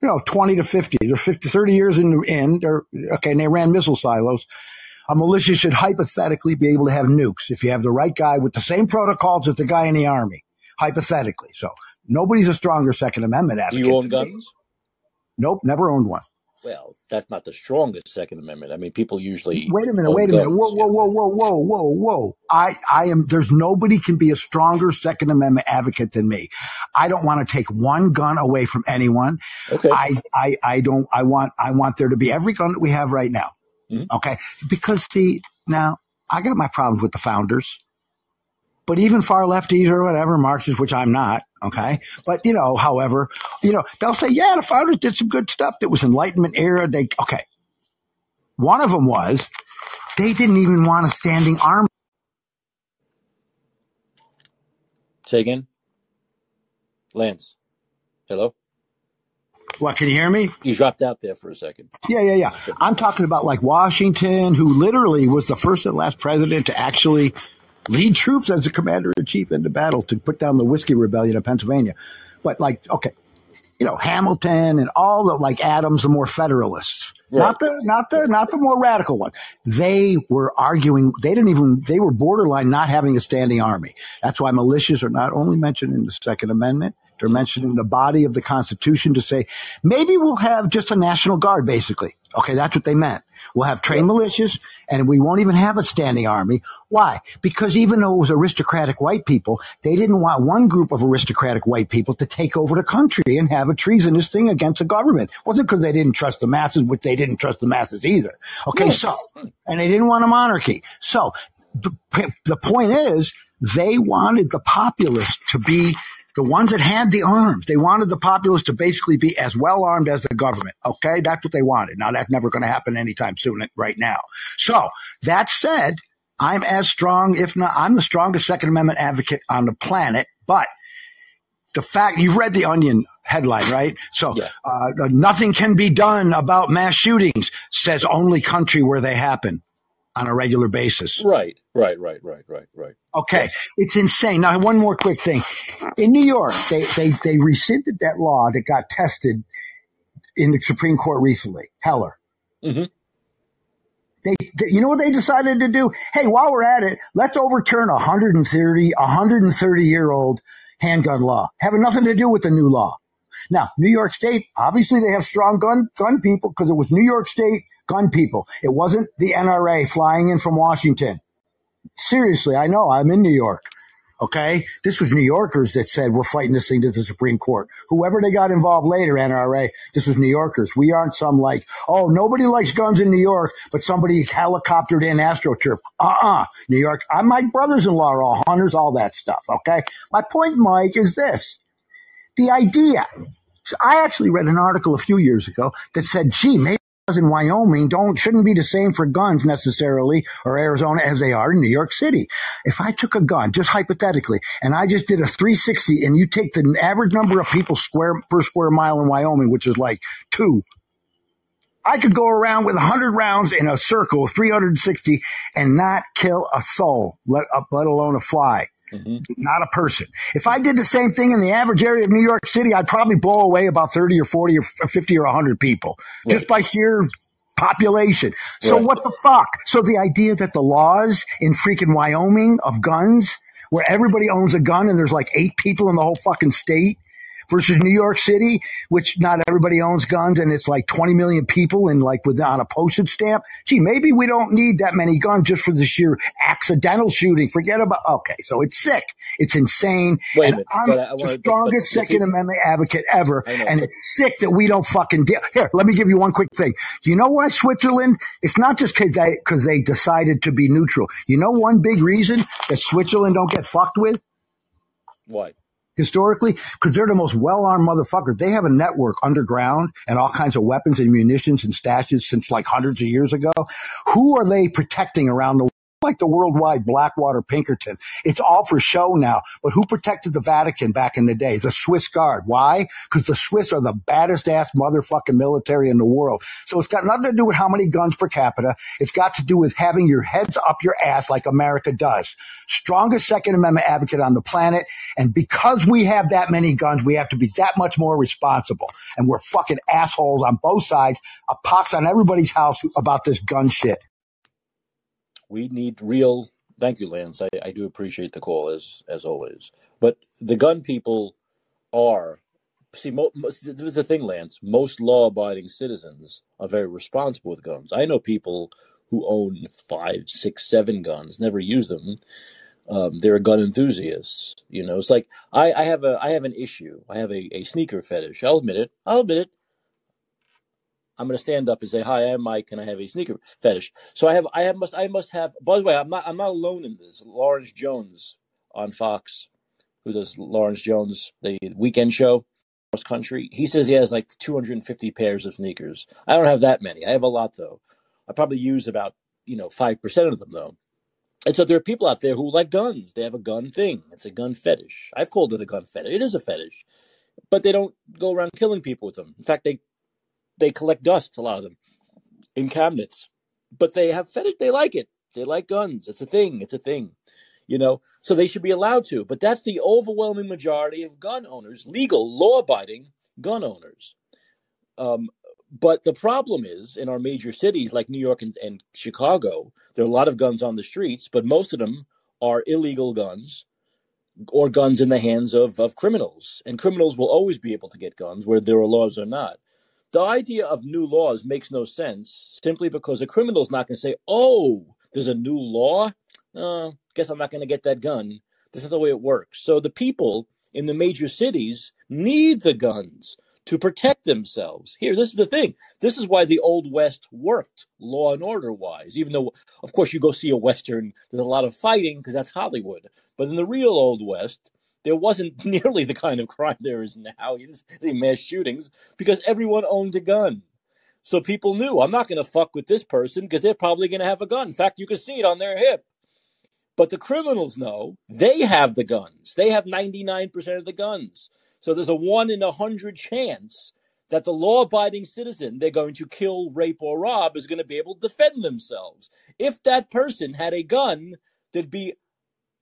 you know, 20 to 50. They're 50, 30 years in, in they're, okay, and they ran missile silos. A militia should hypothetically be able to have nukes if you have the right guy with the same protocols as the guy in the army, hypothetically. So nobody's a stronger Second Amendment advocate.
Do you own guns?
Nope, never owned one.
Well, that's not the strongest Second Amendment. I mean, people usually
wait a minute, wait a minute, whoa, whoa, whoa, whoa, whoa, whoa, whoa. I, I am. There's nobody can be a stronger Second Amendment advocate than me. I don't want to take one gun away from anyone.
Okay.
I, I, I don't. I want, I want there to be every gun that we have right now. Mm-hmm. Okay, because see, now I got my problems with the founders. But even far lefties or whatever, Marxists, which I'm not, okay? But, you know, however, you know, they'll say, yeah, the founders did some good stuff that was Enlightenment era. They, okay. One of them was they didn't even want a standing army.
Say again? Lance. Hello?
What, can you hear me?
You dropped out there for a second.
Yeah, yeah, yeah. I'm talking about like Washington, who literally was the first and last president to actually lead troops as a commander in chief into battle to put down the whiskey rebellion of Pennsylvania. but like, okay, you know, Hamilton and all the like Adams, the more federalists.
Right.
Not the not the not the more radical one. They were arguing. They didn't even. They were borderline not having a standing army. That's why militias are not only mentioned in the Second Amendment. They're mentioned in the body of the Constitution to say maybe we'll have just a national guard. Basically, okay, that's what they meant. We'll have trained militias, and we won't even have a standing army. Why? Because even though it was aristocratic white people, they didn't want one group of aristocratic white people to take over the country and have a treasonous thing against the government. It wasn't because they didn't trust the masses, which they didn't trust the masses either. Okay, so and they didn't want a monarchy. So the, the point is, they wanted the populace to be the ones that had the arms. They wanted the populace to basically be as well armed as the government. Okay, that's what they wanted. Now that's never going to happen anytime soon, right now. So that said, I'm as strong, if not, I'm the strongest Second Amendment advocate on the planet. But the fact you've read the Onion headline, right? So
Yeah.
uh, nothing can be done about mass shootings. Says only country where they happen on a regular basis.
Right, right, right, right, right, right.
Okay, it's insane. Now, one more quick thing. In New York, they, they, they rescinded that law that got tested in the Supreme Court recently, Heller.
Mhm.
They, they, you know what they decided to do? Hey, while we're at it, let's overturn a 130, a 130 year old handgun law, having nothing to do with the new law. Now, New York State, obviously they have strong gun, gun people because it was New York State gun people. It wasn't the NRA flying in from Washington. Seriously, I know I'm in New York. Okay. This was New Yorkers that said we're fighting this thing to the Supreme Court. Whoever they got involved later, NRA, this was New Yorkers. We aren't some like, oh, nobody likes guns in New York, but somebody helicoptered in AstroTurf. Uh-uh. New York. I, my brothers-in-law are all hunters, all that stuff. Okay. My point, Mike, is this. The idea. So I actually read an article a few years ago that said, gee, maybe in Wyoming don't shouldn't be the same for guns necessarily or Arizona as they are in New York City. If I took a gun, just hypothetically, and I just did a 360 and you take the average number of people square per square mile in Wyoming, which is like two, I could go around with 100 rounds in a circle 360 and not kill a soul, let, uh, let alone a fly
hmm
not a person. If I did the same thing in the average area of New York City, I'd probably blow away about 30 or 40 or 50 or 100 people just by sheer population. So
Right.
what the fuck? So the idea that the laws in freaking Wyoming of guns, where everybody owns a gun and there's like eight people in the whole fucking state, versus New York City, which not everybody owns guns and it's like 20 million people and like with on a postage stamp. Gee, maybe we don't need that many guns just for the sheer accidental shooting. Forget about, okay. So it's sick. It's insane.
Wait a
and
minute,
I'm
but I- I
the strongest
but-
Second Amendment advocate ever.
Know,
And it's sick that we don't fucking deal. Here, let me give you one quick thing. You know why Switzerland? It's not just cause they, cause they decided to be neutral. You know one big reason that Switzerland don't get fucked with?
Why?
Historically because they're the most well-armed motherfuckers. They have a network underground and all kinds of weapons and munitions and stashes since like hundreds of years ago. Who are they protecting around the? Like the worldwide Blackwater Pinkerton. It's all for show now. But who protected the Vatican back in the day? The Swiss Guard. Why? Because the Swiss are the baddest ass motherfucking military in the world. So it's got nothing to do with how many guns per capita. It's got to do with having your heads up your ass like America does. Strongest Second Amendment advocate on the planet. And because we have that many guns, we have to be that much more responsible. And we're fucking assholes on both sides. A pox on everybody's house about this gun shit.
We need real. Thank you, Lance. I, I do appreciate the call as as always. But the gun people are see. Mo, mo, there's the thing, Lance. Most law-abiding citizens are very responsible with guns. I know people who own five, six, seven guns, never use them. Um, they're gun enthusiasts. You know, it's like I, I have a I have an issue. I have a, a sneaker fetish. I'll admit it. I'll admit it. I'm going to stand up and say, "Hi, I'm Mike, and I have a sneaker fetish." So I have, I have, must, I must have. By the way, I'm not, I'm not alone in this. Lawrence Jones on Fox, who does Lawrence Jones, the weekend show, cross country. He says he has like 250 pairs of sneakers. I don't have that many. I have a lot though. I probably use about, you know, five percent of them though. And so there are people out there who like guns. They have a gun thing. It's a gun fetish. I've called it a gun fetish. It is a fetish, but they don't go around killing people with them. In fact, they they collect dust. A lot of them in cabinets, but they have fetish. They like it. They like guns. It's a thing. It's a thing. you know, so they should be allowed to. But that's the overwhelming majority of gun owners, legal, law abiding gun owners. Um, but the problem is in our major cities like New York and, and Chicago, there are a lot of guns on the streets, but most of them are illegal guns or guns in the hands of, of criminals. And criminals will always be able to get guns, where there are laws or not. The idea of new laws makes no sense simply because a criminal is not going to say, oh, there's a new law. Uh, guess I'm not going to get that gun. This is the way it works. So the people in the major cities need the guns to protect themselves. Here, this is the thing. This is why the Old West worked law and order wise, even though, of course, you go see a Western, there's a lot of fighting because that's Hollywood. But in the real Old West, there wasn't <laughs> nearly the kind of crime there is now. You mass shootings because everyone owned a gun. So people knew I'm not going to fuck with this person because they're probably going to have a gun. In fact, you can see it on their hip. But the criminals know they have the guns. They have 99% of the guns. So there's a one in a hundred chance that the law abiding citizen they're going to kill, rape, or rob is going to be able to defend themselves. If that person had a gun, there'd be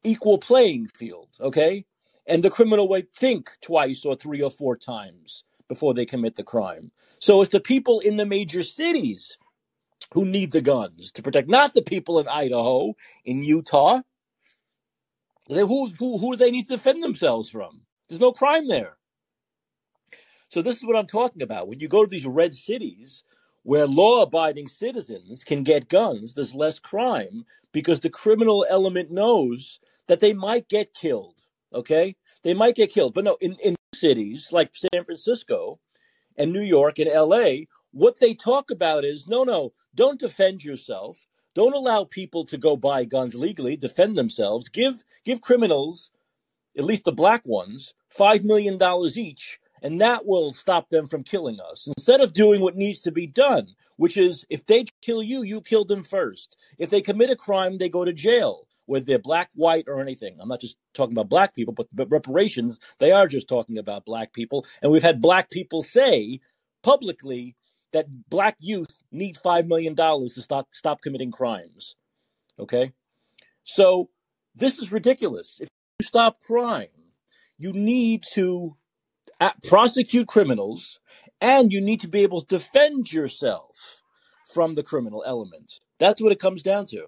equal playing field, okay? And the criminal would think twice or three or four times before they commit the crime. So it's the people in the major cities who need the guns to protect, not the people in Idaho, in Utah. They, who, who, who do they need to defend themselves from? There's no crime there. So this is what I'm talking about. When you go to these red cities where law-abiding citizens can get guns, there's less crime because the criminal element knows that they might get killed. Okay, they might get killed, but no, in in cities like San Francisco and New York and L.A., what they talk about is no, no, don't defend yourself. Don't allow people to go buy guns legally, defend themselves. Give give criminals at least the black ones, $5 million each, and that will stop them from killing us. Instead of doing what needs to be done, which is if they kill you, you kill them first. If they commit a crime, they go to jail, whether they're black, white, or anything. I'm not just talking about black people, but, but reparations, they are just talking about black people. And we've had black people say publicly that black youth need $5 million to stop, stop committing crimes. Okay? So this is ridiculous. If you stop crime, you need to uh, prosecute criminals and you need to be able to defend yourself from the criminal element. That's what it comes down to.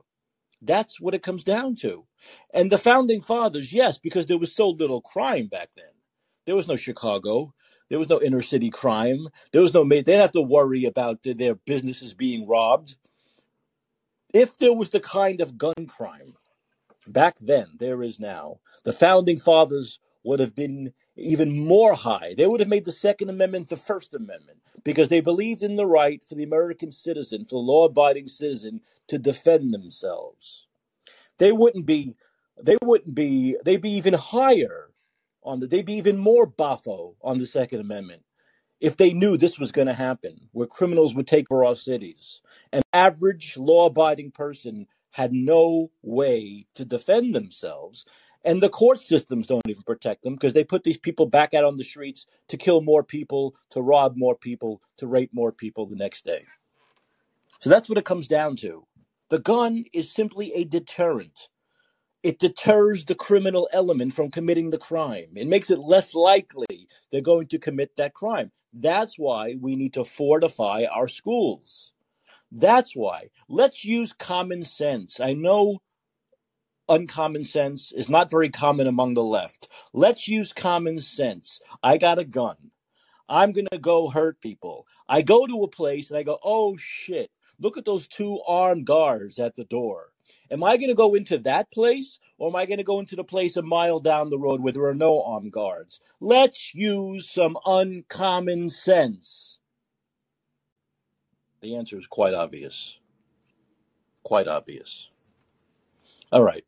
That's what it comes down to. And the founding fathers, yes, because there was so little crime back then. There was no Chicago. There was no inner city crime. There was no, they didn't have to worry about their businesses being robbed. If there was the kind of gun crime back then, there is now, the founding fathers would have been even more high. They would have made the Second Amendment the First Amendment because they believed in the right for the American citizen, for the law abiding citizen, to defend themselves. They wouldn't be, they wouldn't be, they'd be even higher on the, they'd be even more boffo on the Second Amendment if they knew this was going to happen, where criminals would take over our cities. An average law abiding person had no way to defend themselves. And the court systems don't even protect them because they put these people back out on the streets to kill more people, to rob more people, to rape more people the next day. So that's what it comes down to. The gun is simply a deterrent. It deters the criminal element from committing the crime. It makes it less likely they're going to commit that crime. That's why we need to fortify our schools. That's why. Let's use common sense. I know uncommon sense is not very common among the left. Let's use common sense. I got a gun. I'm going to go hurt people. I go to a place and I go, oh shit, look at those two armed guards at the door. Am I going to go into that place or am I going to go into the place a mile down the road where there are no armed guards? Let's use some uncommon sense. The answer is quite obvious. Quite obvious. All right.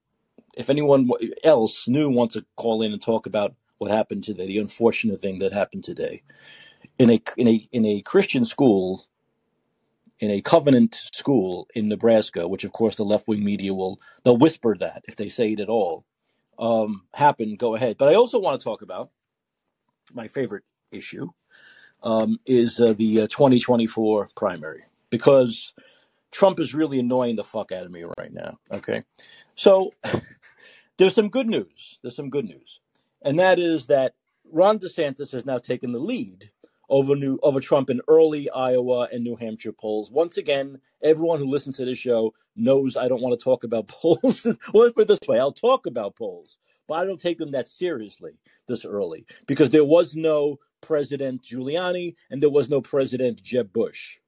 If anyone else new wants to call in and talk about what happened today, the unfortunate thing that happened today, in a in a in a Christian school, in a covenant school in Nebraska, which of course the left wing media will they'll whisper that if they say it at all, um, happened. Go ahead. But I also want to talk about my favorite issue, um, is uh, the uh, 2024 primary because Trump is really annoying the fuck out of me right now. Okay. So there's some good news. There's some good news, and that is that Ron DeSantis has now taken the lead over New over Trump in early Iowa and New Hampshire polls. Once again, everyone who listens to this show knows I don't want to talk about <laughs> polls. well, let's put it this way: I'll talk about polls, but I don't take them that seriously this early because there was no President Giuliani and there was no President Jeb Bush.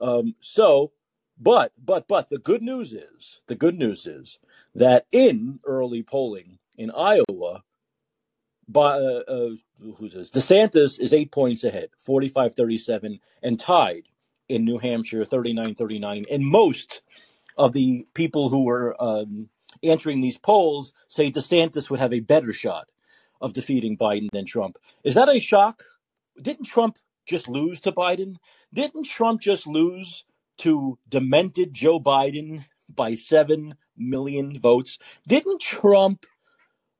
Um, so, but but but the good news is the good news is that in early polling in Iowa, by uh, uh, who's this? DeSantis is eight points ahead, 45-37, and tied in New Hampshire, 39-39. And most of the people who were um, answering these polls say DeSantis would have a better shot of defeating Biden than Trump. Is that a shock? Didn't Trump just lose to Biden? Didn't Trump just lose to demented Joe Biden by 7 million votes? Didn't Trump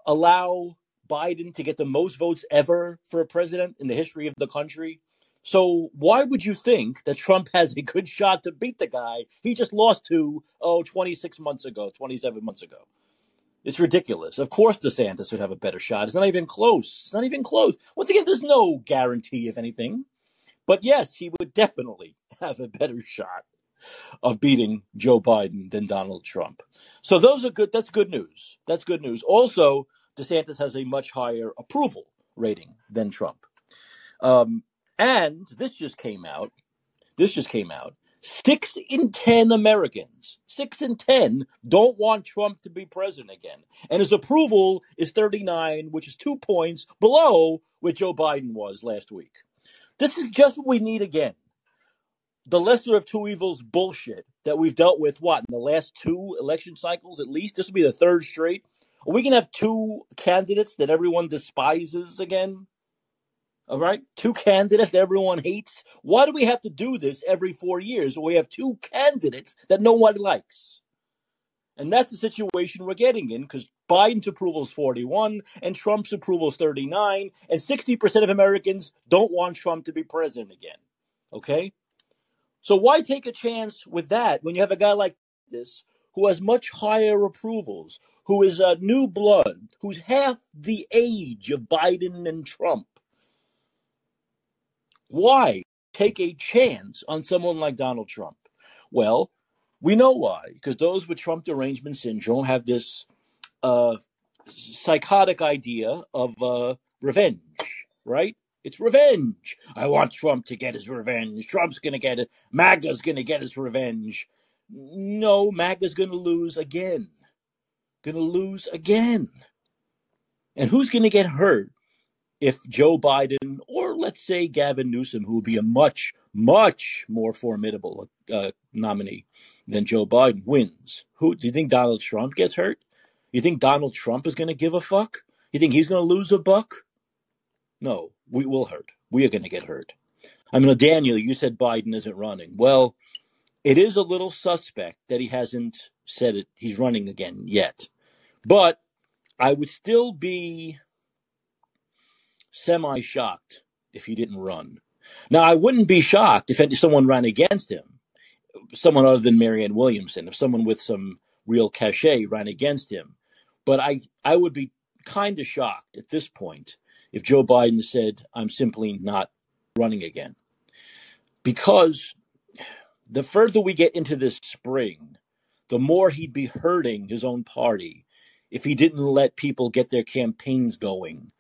allow Biden to get the most votes ever for a president in the history of the country? So why would you think that Trump has a good shot to beat the guy he just lost to, oh, 26 months ago, 27 months ago? It's ridiculous. Of course DeSantis would have a better shot. It's not even close. It's not even close. Once again, there's no guarantee of anything. But yes, he would definitely <laughs> have a better shot of beating Joe Biden than Donald Trump. So those are good. That's good news. That's good news. Also, DeSantis has a much higher approval rating than Trump. Um, and this just came out. This just came out. Six in 10 Americans, six in 10 don't want Trump to be president again. And his approval is 39, which is two points below what Joe Biden was last week. This is just what we need again. The lesser of two evils bullshit that we've dealt with, what, in the last two election cycles at least? This will be the third straight. Are we to have two candidates that everyone despises again? All right, two candidates that everyone hates. Why do we have to do this every four years? we have two candidates that no one likes, and that's the situation we're getting in because Biden's approval is 41 and Trump's approval is 39, and 60% of Americans don't want Trump to be president again. Okay, so why take a chance with that when you have a guy like this who has much higher approvals, who is a new blood, who's half the age of Biden and Trump? Why take a chance on someone like Donald Trump? Well, we know why, because those with Trump derangement syndrome have this uh, psychotic idea of uh, revenge, right? It's revenge. I want Trump to get his revenge. Trump's going to get it. MAGA's going to get his revenge. No, MAGA's going to lose again. Going to lose again. And who's going to get hurt if Joe Biden or let's say Gavin Newsom, who will be a much, much more formidable uh, nominee than Joe Biden, wins, who do you think Donald Trump gets hurt? You think Donald Trump is going to give a fuck? You think he's going to lose a buck? No, we will hurt. We are going to get hurt. I mean, Daniel, you said Biden isn't running. Well, it is a little suspect that he hasn't said it. He's running again yet, but I would still be semi shocked if he didn't run. Now, I wouldn't be shocked if someone ran against him, someone other than Marianne Williamson, if someone with some real cachet ran against him. But I, I would be kind of shocked at this point if Joe Biden said, I'm simply not running again. Because the further we get into this spring, the more he'd be hurting his own party if he didn't let people get their campaigns going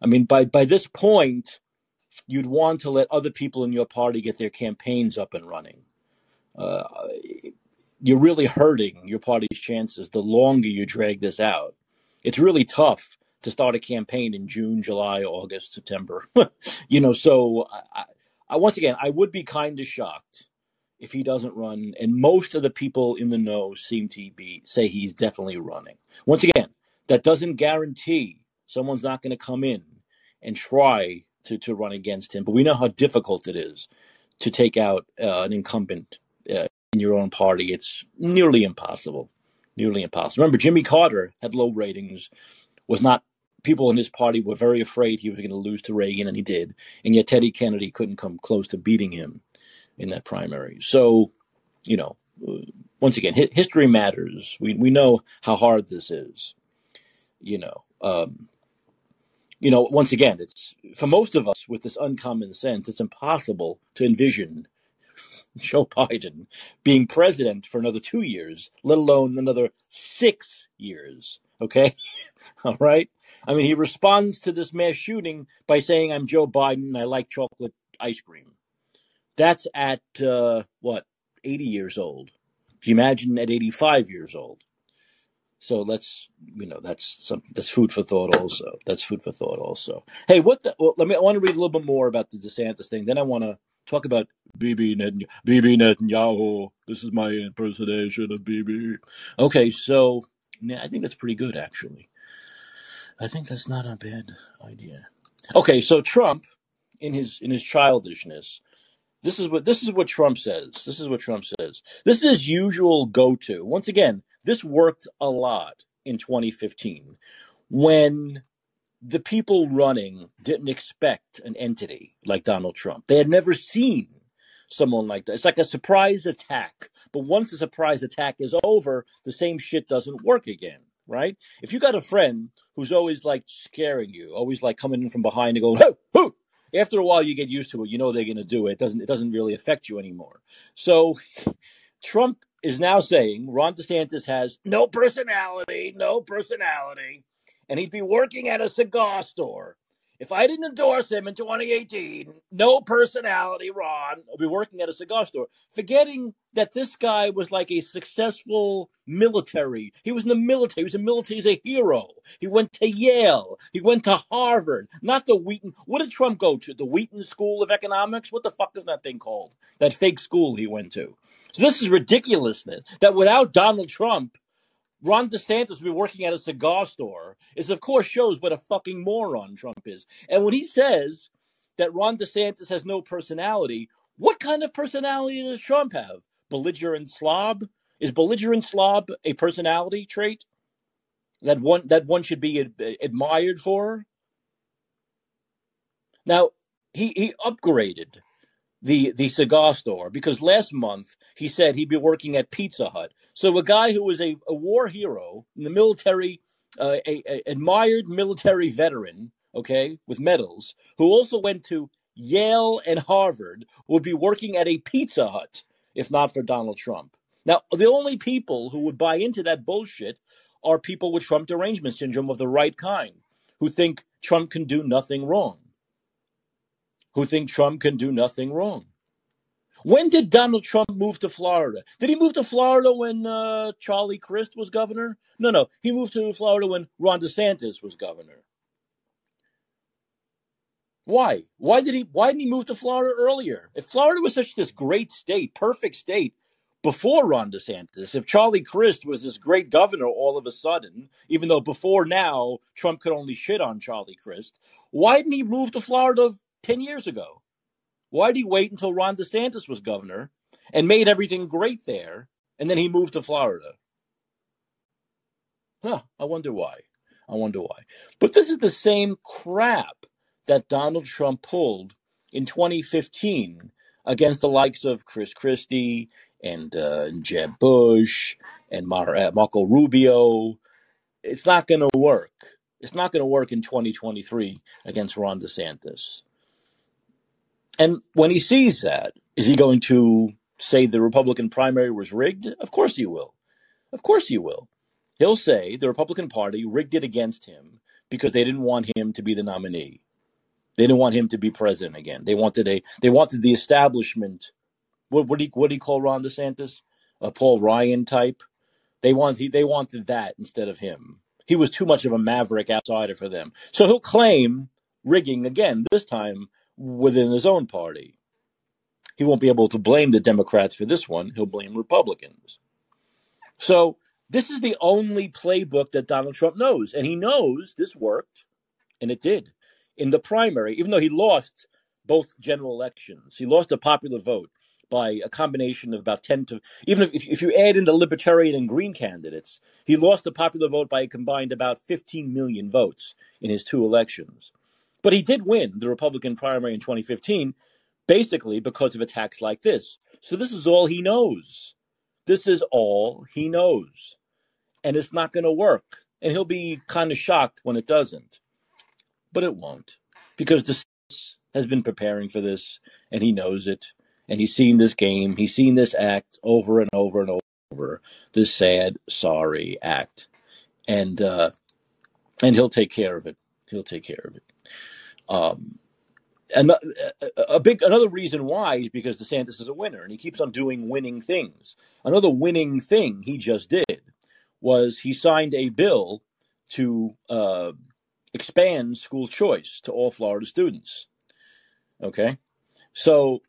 I mean, by by this point, you'd want to let other people in your party get their campaigns up and running. Uh, you're really hurting your party's chances the longer you drag this out. It's really tough to start a campaign in June, July, August, September. <laughs> you know, so I, I, once again, I would be kind of shocked if he doesn't run, and most of the people in the know seem to be say he's definitely running. Once again, that doesn't guarantee someone's not going to come in and try to, to run against him. But we know how difficult it is to take out uh, an incumbent uh, in your own party. It's nearly impossible. Nearly impossible. Remember, Jimmy Carter had low ratings, was not, people in his party were very afraid he was going to lose to Reagan, and he did. And yet Teddy Kennedy couldn't come close to beating him in that primary. So, you know, uh, once again, history matters. We, we know how hard this is. you know, um, you know, once again, it's for most of us with this uncommon sense, it's impossible to envision <laughs> Joe Biden being president for another two years, let alone another six years. Okay. <laughs> All right. I mean, he responds to this mass shooting by saying, I'm Joe Biden and I like chocolate ice cream. That's at, uh, what, 80 years old. Can you imagine at 85 years old? So let's, you know, that's some that's food for thought. Also, that's food for thought. Also, hey, what? The, well, let me. I want to read a little bit more about the DeSantis thing. Then I want to talk about Bibi Netanyahu. Bibi Netanyahu. This is my impersonation of Bibi. Okay, so I think that's pretty good, actually. I think that's not a bad idea. Okay, so Trump, in his in his childishness, this is what this is what Trump says. This is what Trump says. This is his usual go-to. Once again, this worked a lot in 2015 when the people running didn't expect an entity like Donald Trump. They had never seen someone like that. It's like a surprise attack. But once the surprise attack is over, the same shit doesn't work again, right? If you got a friend who's always like scaring you, always like coming in from behind and going? After a while, you get used to it. You know they're going to do it. It doesn't. It doesn't really affect you anymore. So, Trump is now saying Ron DeSantis has no personality, no personality, and he'd be working at a cigar store. If I didn't endorse him in 2018, no personality, Ron, I'll be working at a cigar store. Forgetting that this guy was like a successful military. He was in the military. He was a military. He's a hero. He went to Yale. He went to Harvard, not the Wharton. What did Trump go to? The Wharton School of Economics? What the fuck is that thing called? That fake school he went to. So this is ridiculousness that without Donald Trump, Ron DeSantis would be working at a cigar store. Is of course shows what a fucking moron Trump is. And when he says that Ron DeSantis has no personality, what kind of personality does Trump have? Belligerent slob? Is belligerent slob a personality trait that one that one should be ad- admired for? Now he he upgraded the the cigar store because last month he said he'd be working at Pizza Hut. So a guy who was a, a war hero in the military, uh, a, a admired military veteran, okay, with medals, who also went to Yale and Harvard, would be working at a Pizza Hut if not for Donald Trump. Now, the only people who would buy into that bullshit are people with Trump derangement syndrome of the right kind, who think Trump can do nothing wrong who think Trump can do nothing wrong. When did Donald Trump move to Florida? Did he move to Florida when uh, Charlie Crist was governor? No, no. He moved to Florida when Ron DeSantis was governor. Why? Why did he? Why didn't he move to Florida earlier? If Florida was such this great state, perfect state, before Ron DeSantis, if Charlie Crist was this great governor all of a sudden, even though before now Trump could only shit on Charlie Crist, why didn't he move to Florida 10 years ago. Why did he wait until Ron DeSantis was governor and made everything great there, and then he moved to Florida? Huh, I wonder why. I wonder why. But this is the same crap that Donald Trump pulled in 2015 against the likes of Chris Christie and uh, Jeb Bush and Mar- uh, Marco Rubio. It's not going to work. It's not going to work in 2023 against Ron DeSantis. And when he sees that, is he going to say the Republican primary was rigged? Of course he will. Of course he will. He'll say the Republican Party rigged it against him because they didn't want him to be the nominee. They didn't want him to be president again. They wanted a they wanted the establishment. What what do you, what do call Ron DeSantis? A Paul Ryan type. They wanted they wanted that instead of him. He was too much of a maverick outsider for them. So he'll claim rigging again. This time within his own party. He won't be able to blame the Democrats for this one. He'll blame Republicans. So this is the only playbook that Donald Trump knows. And he knows this worked, and it did. In the primary, even though he lost both general elections, he lost a popular vote by a combination of about 10 to, even if, if you add in the Libertarian and Green candidates, he lost the popular vote by a combined about 15 million votes in his two elections. But he did win the Republican primary in 2015, basically because of attacks like this. So this is all he knows. This is all he knows. And it's not going to work and he'll be kind of shocked when it doesn't. But it won't, because DeSantis has been preparing for this, and he knows it, and he's seen this game, he's seen this act over and over and over, this sad, sorry act, and uh, and he'll take care of it. He'll take care of it. Um, and a big another reason why is because DeSantis is a winner and he keeps on doing winning things. Another winning thing he just did was he signed a bill to uh, expand school choice to all Florida students. Okay, so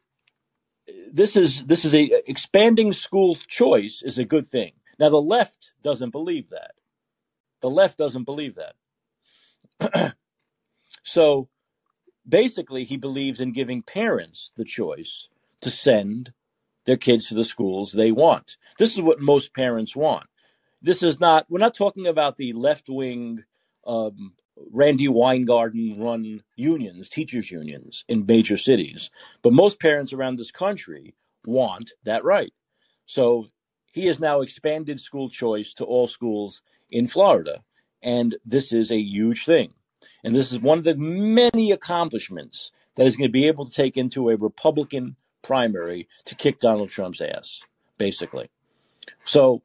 this is this is a expanding school choice is a good thing. Now the left doesn't believe that. The left doesn't believe that. <clears throat> so basically he believes in giving parents the choice to send their kids to the schools they want. This is what most parents want. This is not, we're not talking about the left wing um, Randi Weingarten run unions, teachers' unions in major cities. But most parents around this country want that right. So he has now expanded school choice to all schools in Florida. And this is a huge thing. And this is one of the many accomplishments that is going to be able to take into a Republican primary to kick Donald Trump's ass, basically. So,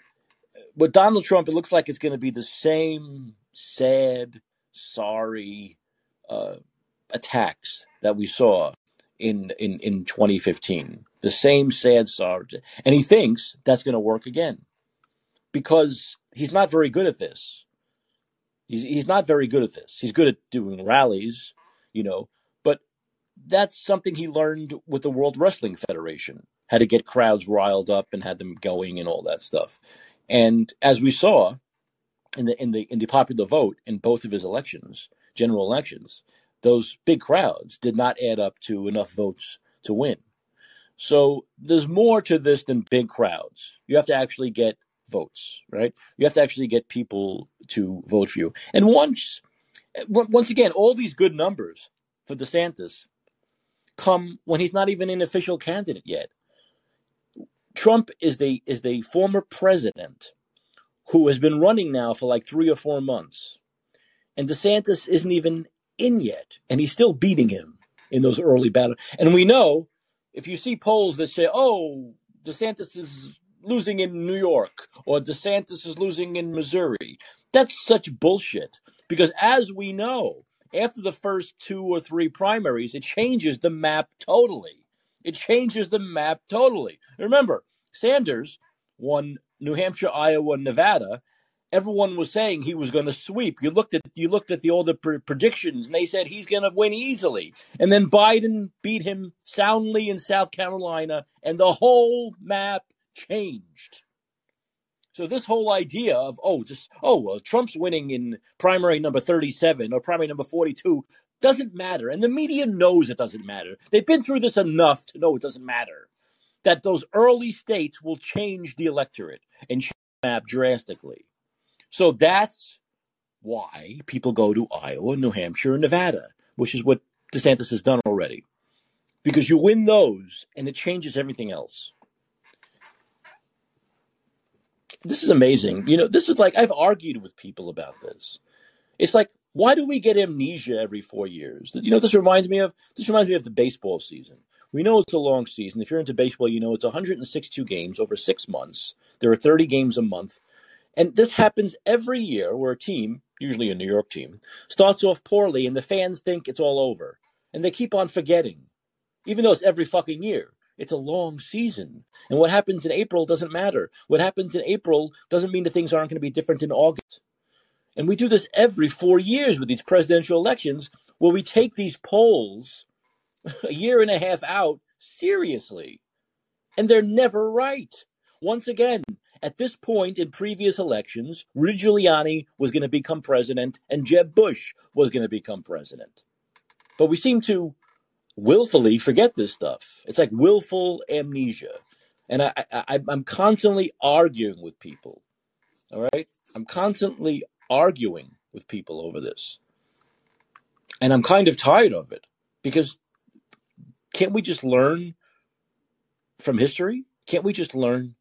with Donald Trump, it looks like it's going to be the same sad, sorry uh, attacks that we saw in, in, in 2015. The same sad, sorry. And he thinks that's going to work again because he's not very good at this. He's he's not very good at this. He's good at doing rallies, you know, but that's something he learned with the World Wrestling Federation. How to get crowds riled up and had them going and all that stuff. And as we saw in the in the in the popular vote in both of his elections, general elections, those big crowds did not add up to enough votes to win. So there's more to this than big crowds. You have to actually get votes, right? You have to actually get people to vote for you. And once, once again, all these good numbers for DeSantis come when he's not even an official candidate yet. Trump is the is the former president who has been running now for like three or four months, and DeSantis isn't even in yet, and he's still beating him in those early battles. And we know if you see polls that say, "Oh, DeSantis is losing in New York or DeSantis is losing in Missouri. That's such bullshit because as we know, after the first two or three primaries, it changes the map totally. It changes the map totally. Remember, Sanders won New Hampshire, Iowa, Nevada. Everyone was saying he was going to sweep. You looked at you looked at the older predictions, and they said he's going to win easily. And then Biden beat him soundly in South Carolina, and the whole map changed. So this whole idea of oh just oh well Trump's winning in primary number 37 or primary number 42 doesn't matter and the media knows it doesn't matter. They've been through this enough to know it doesn't matter. That those early states will change the electorate and change the map drastically. So that's why people go to Iowa, New Hampshire, and Nevada, which is what DeSantis has done already. Because you win those and it changes everything else this is amazing. You know, this is like I've argued with people about this. It's like, why do we get amnesia every four years? You know, this reminds me of this reminds me of the baseball season. We know it's a long season. If you're into baseball, you know it's 162 games over six months. There are 30 games a month. And this happens every year where a team, usually a New York team, starts off poorly and the fans think it's all over. And they keep on forgetting, even though it's every fucking year. It's a long season. And what happens in April doesn't matter. What happens in April doesn't mean that things aren't going to be different in August. And we do this every four years with these presidential elections where we take these polls <laughs> a year and a half out seriously. And they're never right. Once again, at this point in previous elections, Rudy Giuliani was going to become president and Jeb Bush was going to become president. But we seem to willfully forget this stuff. It's like willful amnesia. And I, I, I'm constantly arguing with people. All right? I'm constantly arguing with people over this. And I'm kind of tired of it because can't we just learn from history? Can't we just learn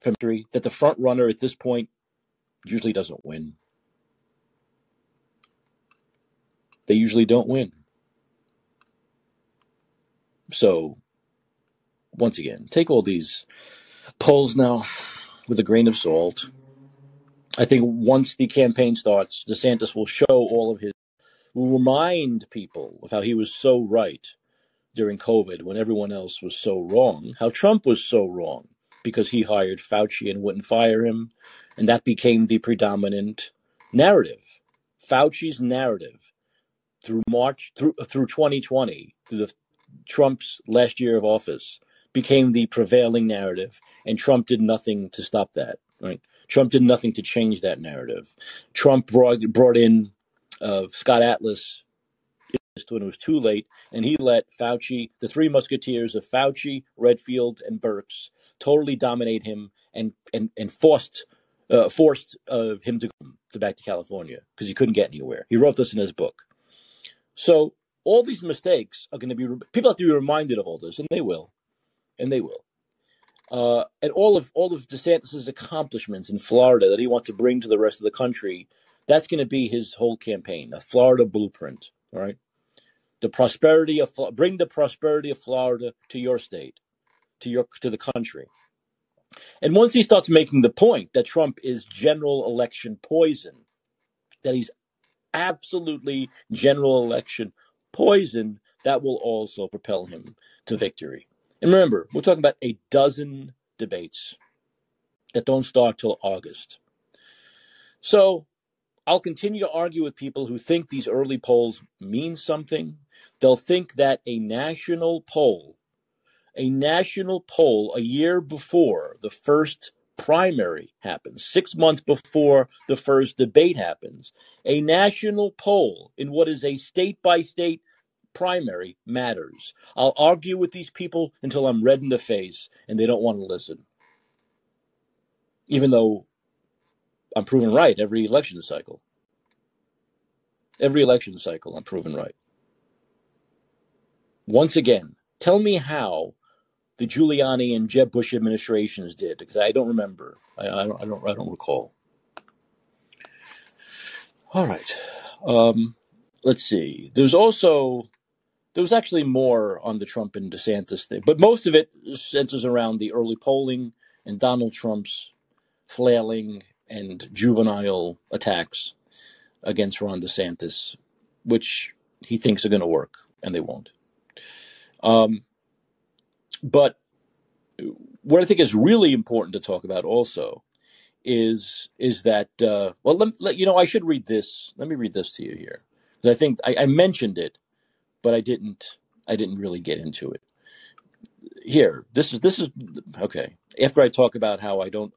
from history that the front runner at this point usually doesn't win. They usually don't win. So, once again, take all these polls now with a grain of salt. I think once the campaign starts, DeSantis will show all of his, will remind people of how he was so right during COVID when everyone else was so wrong, how Trump was so wrong because he hired Fauci and wouldn't fire him. And that became the predominant narrative. Fauci's narrative through March, through, through 2020, through the Trump's last year of office, became the prevailing narrative. And Trump did nothing to stop that, right? Trump did nothing to change that narrative. Trump brought, brought in uh, Scott Atlas when it was too late, and he let Fauci, the three musketeers of Fauci, Redfield, and Birx, totally dominate him and and and forced uh, forced uh, him to to back to California because he couldn't get anywhere. He wrote this in his book. So all these mistakes are going to be people have to be reminded of all this, and they will, and they will. Uh, and all of all of DeSantis's accomplishments in Florida that he wants to bring to the rest of the country, that's going to be his whole campaign, a Florida blueprint. All right the prosperity of bring the prosperity of Florida to your state, to your to the country. And once he starts making the point that Trump is general election poison, that he's absolutely general election poison, that will also propel him to victory. And remember, we're talking about a dozen debates that don't start till August. So I'll continue to argue with people who think these early polls mean something. They'll think that a national poll, a national poll a year before the first primary happens, six months before the first debate happens, a national poll in what is a state by state primary matters. I'll argue with these people until I'm red in the face and they don't want to listen. Even though I'm proven right every election cycle. Every election cycle, I'm proven right. Once again, tell me how the Giuliani and Jeb Bush administrations did, because I don't remember. I, I, don't, I don't. I don't recall. All right. Um, let's see. There's also there was actually more on the Trump and DeSantis thing, but most of it centers around the early polling and Donald Trump's flailing and juvenile attacks against Ron DeSantis, which he thinks are going to work, and they won't. Um, but what I think is really important to talk about also is is that uh, well, let, let, you know I should read this. Let me read this to you here I think I, I mentioned it, but I didn't. I didn't really get into it. Here, this is this is okay. After I talk about how I don't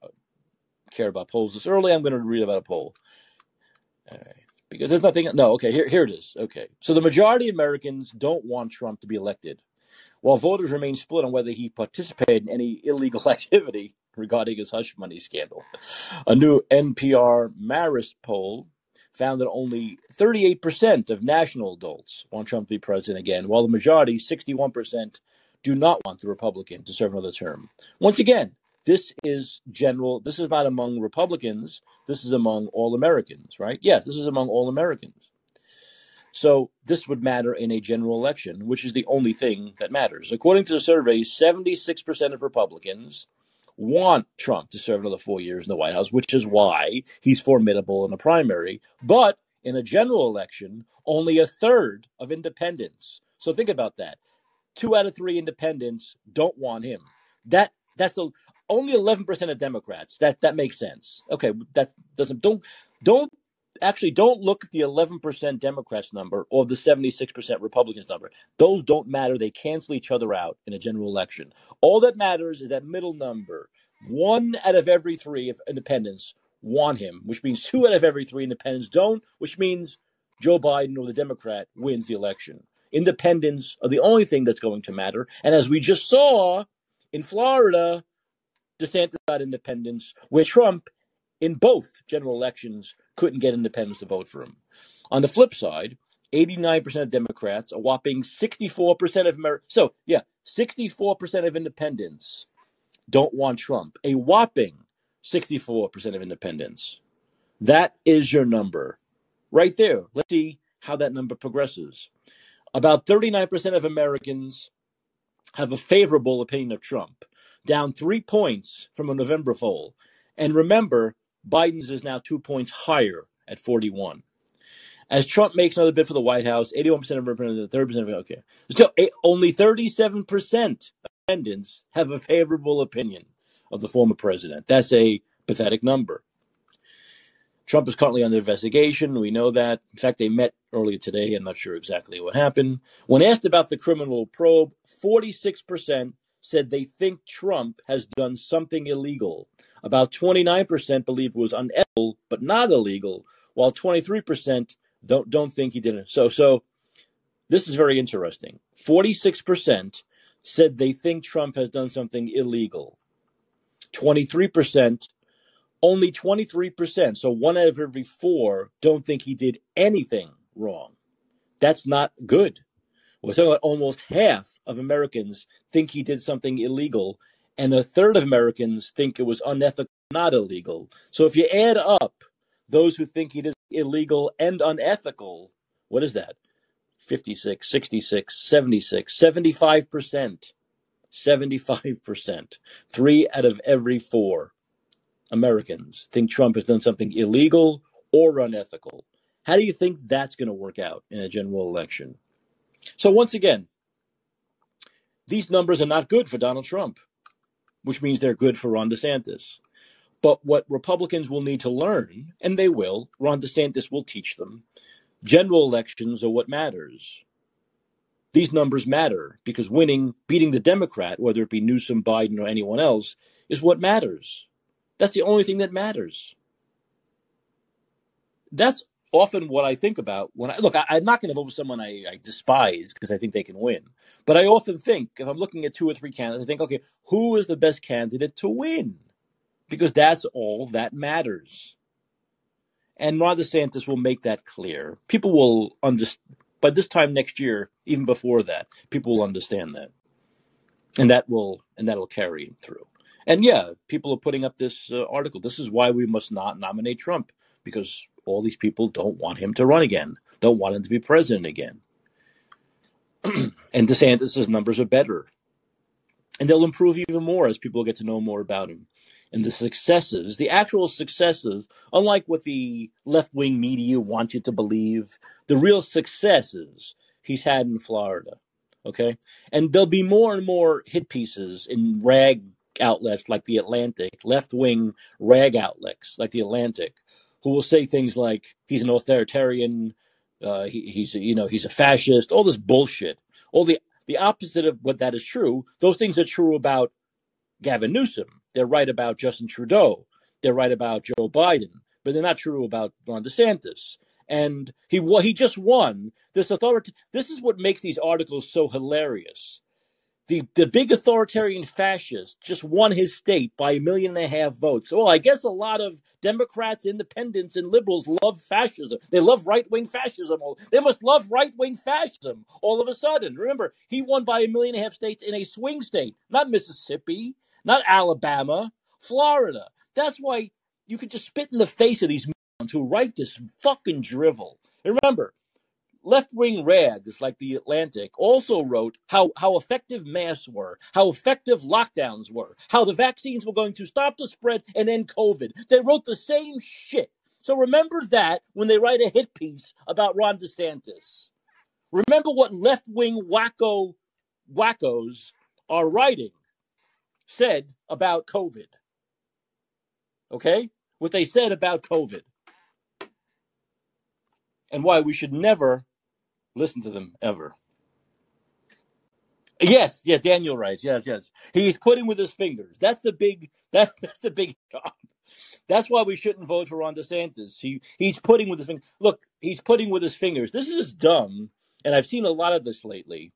care about polls this early, I'm going to read about a poll. Because there's nothing. No, okay, here, here it is. Okay. So the majority of Americans don't want Trump to be elected, while voters remain split on whether he participated in any illegal <laughs> activity regarding his hush money scandal. A new NPR Marist poll found that only 38% of national adults want Trump to be president again, while the majority, 61%, do not want the Republican to serve another term. Once again, this is general. This is not among Republicans. This is among all Americans, right? Yes, this is among all Americans. So this would matter in a general election, which is the only thing that matters. According to the survey, 76% of Republicans want Trump to serve another four years in the White House, which is why he's formidable in a primary. But in a general election, only a third of independents. So think about that. Two out of three independents don't want him. That that's the only 11% of Democrats. That that makes sense. Okay, that doesn't don't don't actually don't look at the 11% Democrats number or the 76% Republicans number. Those don't matter. They cancel each other out in a general election. All that matters is that middle number. One out of every 3 of independents want him, which means two out of every 3 independents don't, which means Joe Biden or the Democrat wins the election. Independents are the only thing that's going to matter. And as we just saw in Florida, DeSantis got independents, where Trump, in both general elections, couldn't get independents to vote for him. On the flip side, 89% of Democrats, a whopping 64% of Americans, so yeah, 64% of independents don't want Trump. A whopping 64% of independents That is your number right there. Let's see how that number progresses. About 39% of Americans have a favorable opinion of Trump, down three points from a November poll. And remember, Biden's is now two points higher at 41. As Trump makes another bid for the White House, 81% of Republicans, 30% of okay. Still, eh, only 37% of respondents have a favorable opinion of the former president. That's a pathetic number. Trump is currently under investigation. We know that. In fact, they met earlier today. I'm not sure exactly what happened. When asked about the criminal probe, 46% said they think Trump has done something illegal. About 29% believe it was unethical but not illegal, while 23% don't don't think he did it. So so this is very interesting. 46% said they think Trump has done something illegal. 23% only 23%, so one out of every four, don't think he did anything wrong. That's not good. We're talking about almost half of Americans think he did something illegal, and a third of Americans think it was unethical, not illegal. So if you add up those who think it is illegal and unethical, what is that? 56, 66, 76, 75%. 75%. Three out of every four Americans think Trump has done something illegal or unethical. How do you think that's going to work out in a general election? So, once again, these numbers are not good for Donald Trump, which means they're good for Ron DeSantis. But what Republicans will need to learn, and they will, Ron DeSantis will teach them, general elections are what matters. These numbers matter because winning, beating the Democrat, whether it be Newsom, Biden, or anyone else, is what matters. That's the only thing that matters. That's often what I think about when I look. I, am not going to vote for someone I, I despise because I think they can win. But I often think if I'm looking at two or three candidates, I think, okay, who is the best candidate to win? Because that's all that matters. And Ron DeSantis will make that clear. People will understand by this time next year, even before that, people will understand that, and that will and that'll carry him through. And yeah, people are putting up this uh, article. This is why we must not nominate Trump because all these people don't want him to run again, don't want him to be president again. <clears throat> and DeSantis' numbers are better. And they'll improve even more as people get to know more about him. And the successes, the actual successes, unlike what the left wing media want you to believe, the real successes he's had in Florida. Okay. And there'll be more and more hit pieces in rag outlets like the Atlantic, left wing rag outlets like the Atlantic, who will say things like he's an authoritarian, uh, he, he's a, you know he's a fascist, all this bullshit, all the the opposite of what that is true. Those things are true about Gavin Newsom. They're right about Justin Trudeau. They're right about Joe Biden, but they're not true about Ron DeSantis. And he he just won this authority. This is what makes these articles so hilarious the, the big authoritarian fascist just won his state by a million and a half votes. Well, I guess a lot of Democrats, independents, and liberals love fascism. They love right wing fascism. They must love right wing fascism all of a sudden. Remember, he won by a million and a half states in a swing state, not Mississippi, not Alabama, Florida. That's why you could just spit in the face of these who write this fucking drivel. And remember, left wing rags like the Atlantic also wrote how, how effective masks were, how effective lockdowns were, how the vaccines were going to stop the spread and end COVID. They wrote the same shit. So remember that when they write a hit piece about Ron DeSantis. Remember what left wing wacko wackos are writing said about COVID. Okay? What they said about COVID. And why we should never listen to them ever. Yes, yes, Daniel writes. Yes, yes. He's putting with his fingers. That's the big. <laughs> That, that's the big job. That's why we shouldn't vote for Ron DeSantis. He he's putting with his fingers. Look, he's putting with his fingers. This is dumb, and I've seen a lot of this lately.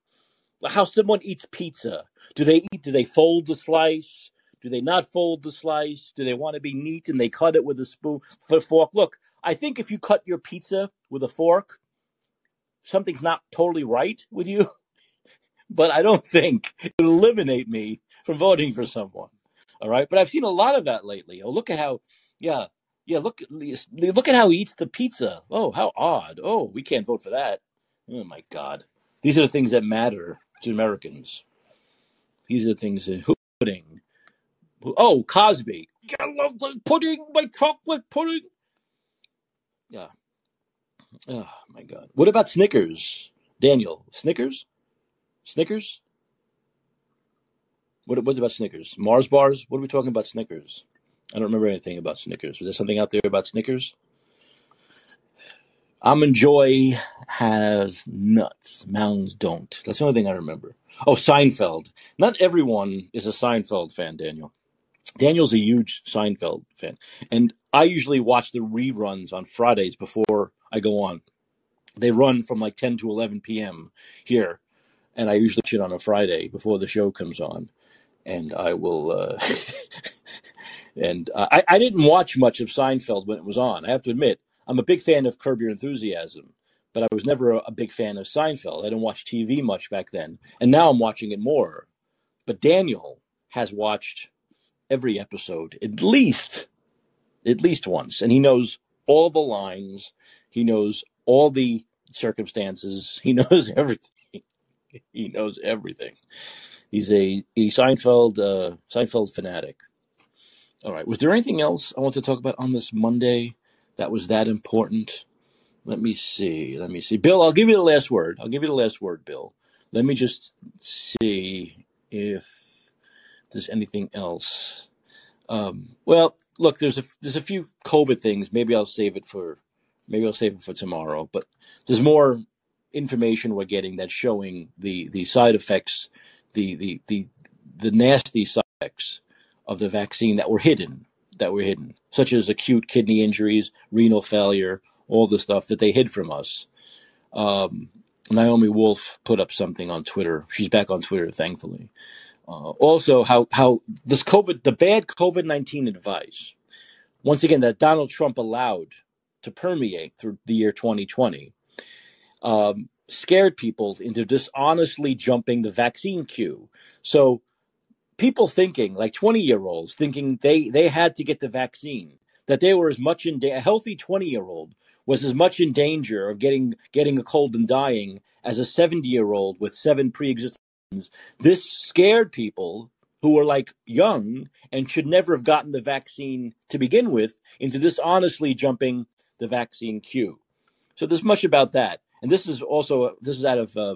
How someone eats pizza. Do they eat? Do they fold the slice? Do they not fold the slice? Do they want to be neat and they cut it with a spoon, a fork? Look, I think if you cut your pizza with a fork, something's not totally right with you, <laughs> but I don't think it would eliminate me from voting for someone. All right. But I've seen a lot of that lately. Oh, look at how, yeah, Yeah, look look at how he eats the pizza. Oh, how odd. Oh, we can't vote for that. Oh my God. These are the things that matter to Americans. These are the things that pudding. Oh, Cosby. Yellow pudding, my chocolate pudding. Yeah. Oh my God. What about Snickers? Daniel, Snickers? Snickers? What, what about Snickers? Mars bars? What are we talking about Snickers? I don't remember anything about Snickers. Was there something out there about Snickers? Almond Joy has nuts. Mounds don't. That's the only thing I remember. Oh, Seinfeld. Not everyone is a Seinfeld fan, Daniel. Daniel's a huge Seinfeld fan. And I usually watch the reruns on Fridays before I go on. They run from like 10 to 11 p.m. here. And I usually watch it on a Friday before the show comes on. And I will. Uh, <laughs> and uh, I, I didn't watch much of Seinfeld when it was on. I have to admit, I'm a big fan of Curb Your Enthusiasm, but I was never a, a big fan of Seinfeld. I didn't watch TV much back then. And now I'm watching it more. But Daniel has watched every episode at least at least once and he knows all the lines he knows all the circumstances. He <laughs> knows everything. He knows everything. He's a, a seinfeld uh, seinfeld fanatic. All right. Was there anything else i want to talk about on this monday that was that important? Let me see. Let me see. Bill i'll give you the last word. I'll give you the last word bill. Let me just see if there's anything else. Um, well, look, there's a there's a few COVID things. Maybe I'll save it for maybe I'll save it for tomorrow. But there's more information we're getting that's showing the the side effects, the the the the nasty side effects of the vaccine that were hidden, that were hidden, such as acute kidney injuries, renal failure, all the stuff that they hid from us. Um, Naomi Wolf put up something on Twitter. She's back on Twitter, thankfully. Uh, also, how how this COVID, the bad COVID nineteen advice, once again, that Donald Trump allowed to permeate through the year 2020, um, scared people into dishonestly jumping the vaccine queue. So, people thinking like 20 year olds thinking they they had to get the vaccine, that they were as much in da- a healthy 20 year old was as much in danger of getting getting a cold and dying as a 70 year old with seven pre-existing this scared people who were like young and should never have gotten the vaccine to begin with into dishonestly jumping the vaccine queue. So there's much about that. And this is also this is out of uh,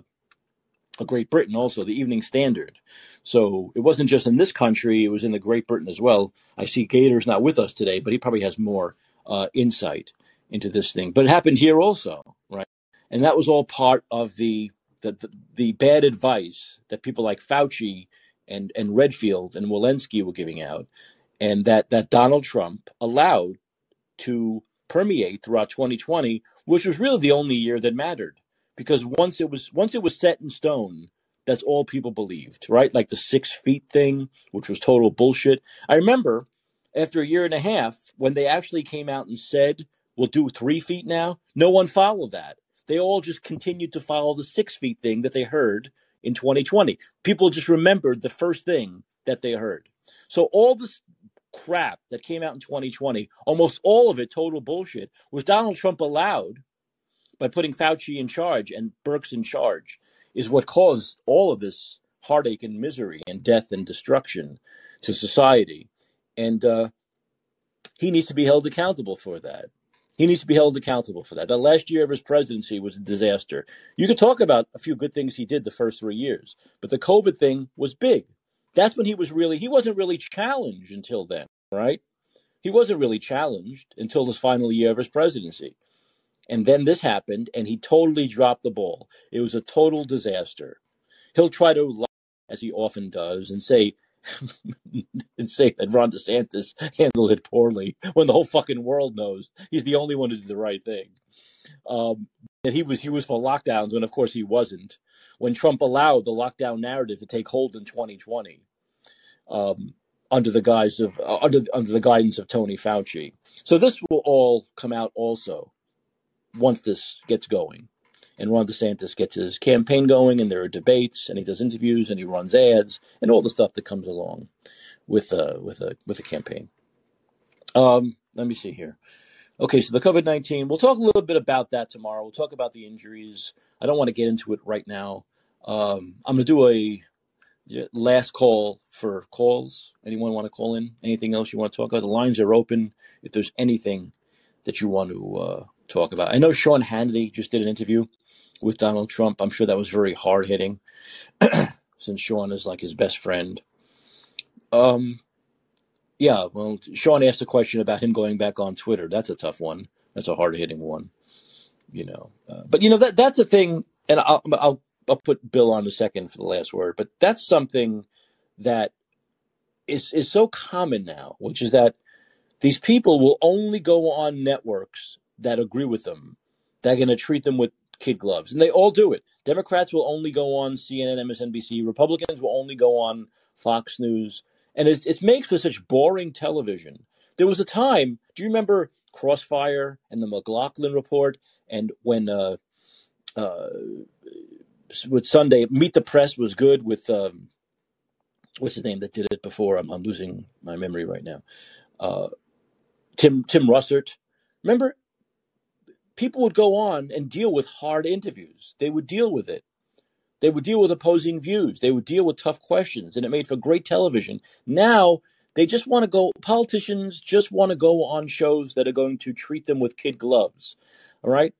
Great Britain also, the Evening Standard. So it wasn't just in this country; it was in the Great Britain as well. I see Gator's not with us today, but he probably has more uh, insight into this thing. But it happened here also, right? And that was all part of the the, the, the bad advice that people like Fauci and, and Redfield and Walensky were giving out, and that, that Donald Trump allowed to permeate throughout 2020, which was really the only year that mattered. Because once it was once it was set in stone, that's all people believed, right? Like the six feet thing, which was total bullshit. I remember after a year and a half when they actually came out and said, we'll do three feet now, no one followed that they all just continued to follow the six feet thing that they heard in 2020. People just remembered the first thing that they heard. So all this crap that came out in 2020, almost all of it total bullshit, was Donald Trump allowed by putting Fauci in charge and Birx in charge, is what caused all of this heartache and misery and death and destruction to society. And uh, he needs to be held accountable for that. He needs to be held accountable for that. The last year of his presidency was a disaster. You could talk about a few good things he did the first three years, but the COVID thing was big. That's when he was really, he wasn't really challenged until then, right? He wasn't really challenged until this final year of his presidency. And then this happened, and he totally dropped the ball. It was a total disaster. He'll try to lie, as he often does, and say, <laughs> and say that Ron DeSantis <laughs> handled it poorly when the whole fucking world knows he's the only one who did the right thing. Um, that he was he was for lockdowns when of course he wasn't. When Trump allowed the lockdown narrative to take hold in 2020, um, under the guise of uh, under under the guidance of Tony Fauci. So this will all come out also once this gets going and Ron DeSantis gets his campaign going, and there are debates, and he does interviews, and he runs ads, and all the stuff that comes along with a with a with a campaign. Um, let me see here. Okay, so the COVID 19, we'll talk a little bit about that tomorrow. We'll talk about the injuries. I don't want to get into it right now. Um, I'm going to do a last call for calls. Anyone want to call in? Anything else you want to talk about? The lines are open. If there's anything that you want to uh, talk about, I know Sean Hannity just did an interview with Donald Trump. I'm sure that was very hard hitting, <clears throat> since Sean is like his best friend. Um, yeah, well, Sean asked a question about him going back on Twitter. That's a tough one. That's a hard hitting one, you know. Uh, but you know that that's a thing, and I'll, I'll I'll put Bill on a second for the last word. But that's something that is is so common now, which is that these people will only go on networks that agree with them. They're going to treat them with kid gloves, and they all do it. Democrats will only go on CNN, MSNBC. Republicans will only go on Fox News and it, it makes for such boring television. There was a time. Do you remember Crossfire and the McLaughlin Report, and when uh, uh, with Sunday Meet the Press was good with um, what's his name that did it before? I'm, I'm losing my memory right now. Uh, Tim Tim Russert. Remember, people would go on and deal with hard interviews. They would deal with it. They would deal with opposing views. They would deal with tough questions, and it made for great television. Now they just want to go. Politicians just want to go on shows that are going to treat them with kid gloves. All right,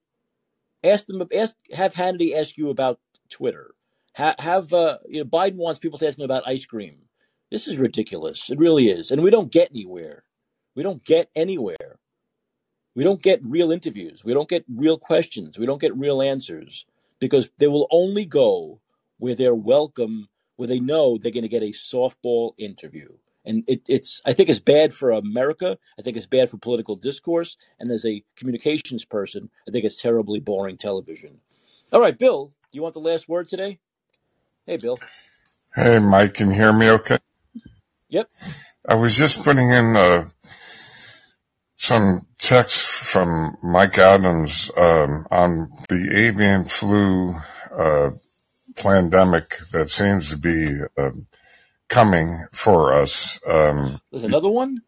ask them. Ask have Hannity ask you about Twitter. Ha, have uh, you know Biden wants people to ask him about ice cream. This is ridiculous. It really is, and we don't get anywhere. We don't get anywhere. We don't get real interviews. We don't get real questions. We don't get real answers because they will only go where they're welcome, where they know they're going to get a softball interview. And it, it's, I think it's bad for America. I think it's bad for political discourse. And as a communications person, I think it's terribly boring television. All right, Bill, you want the last word today? Hey, Bill.
Hey, Mike, can you hear me okay?
Yep.
I was just putting in uh, some text from Mike Adams um, on the avian flu uh, pandemic that seems to be uh, coming for us. Um,
There's another one?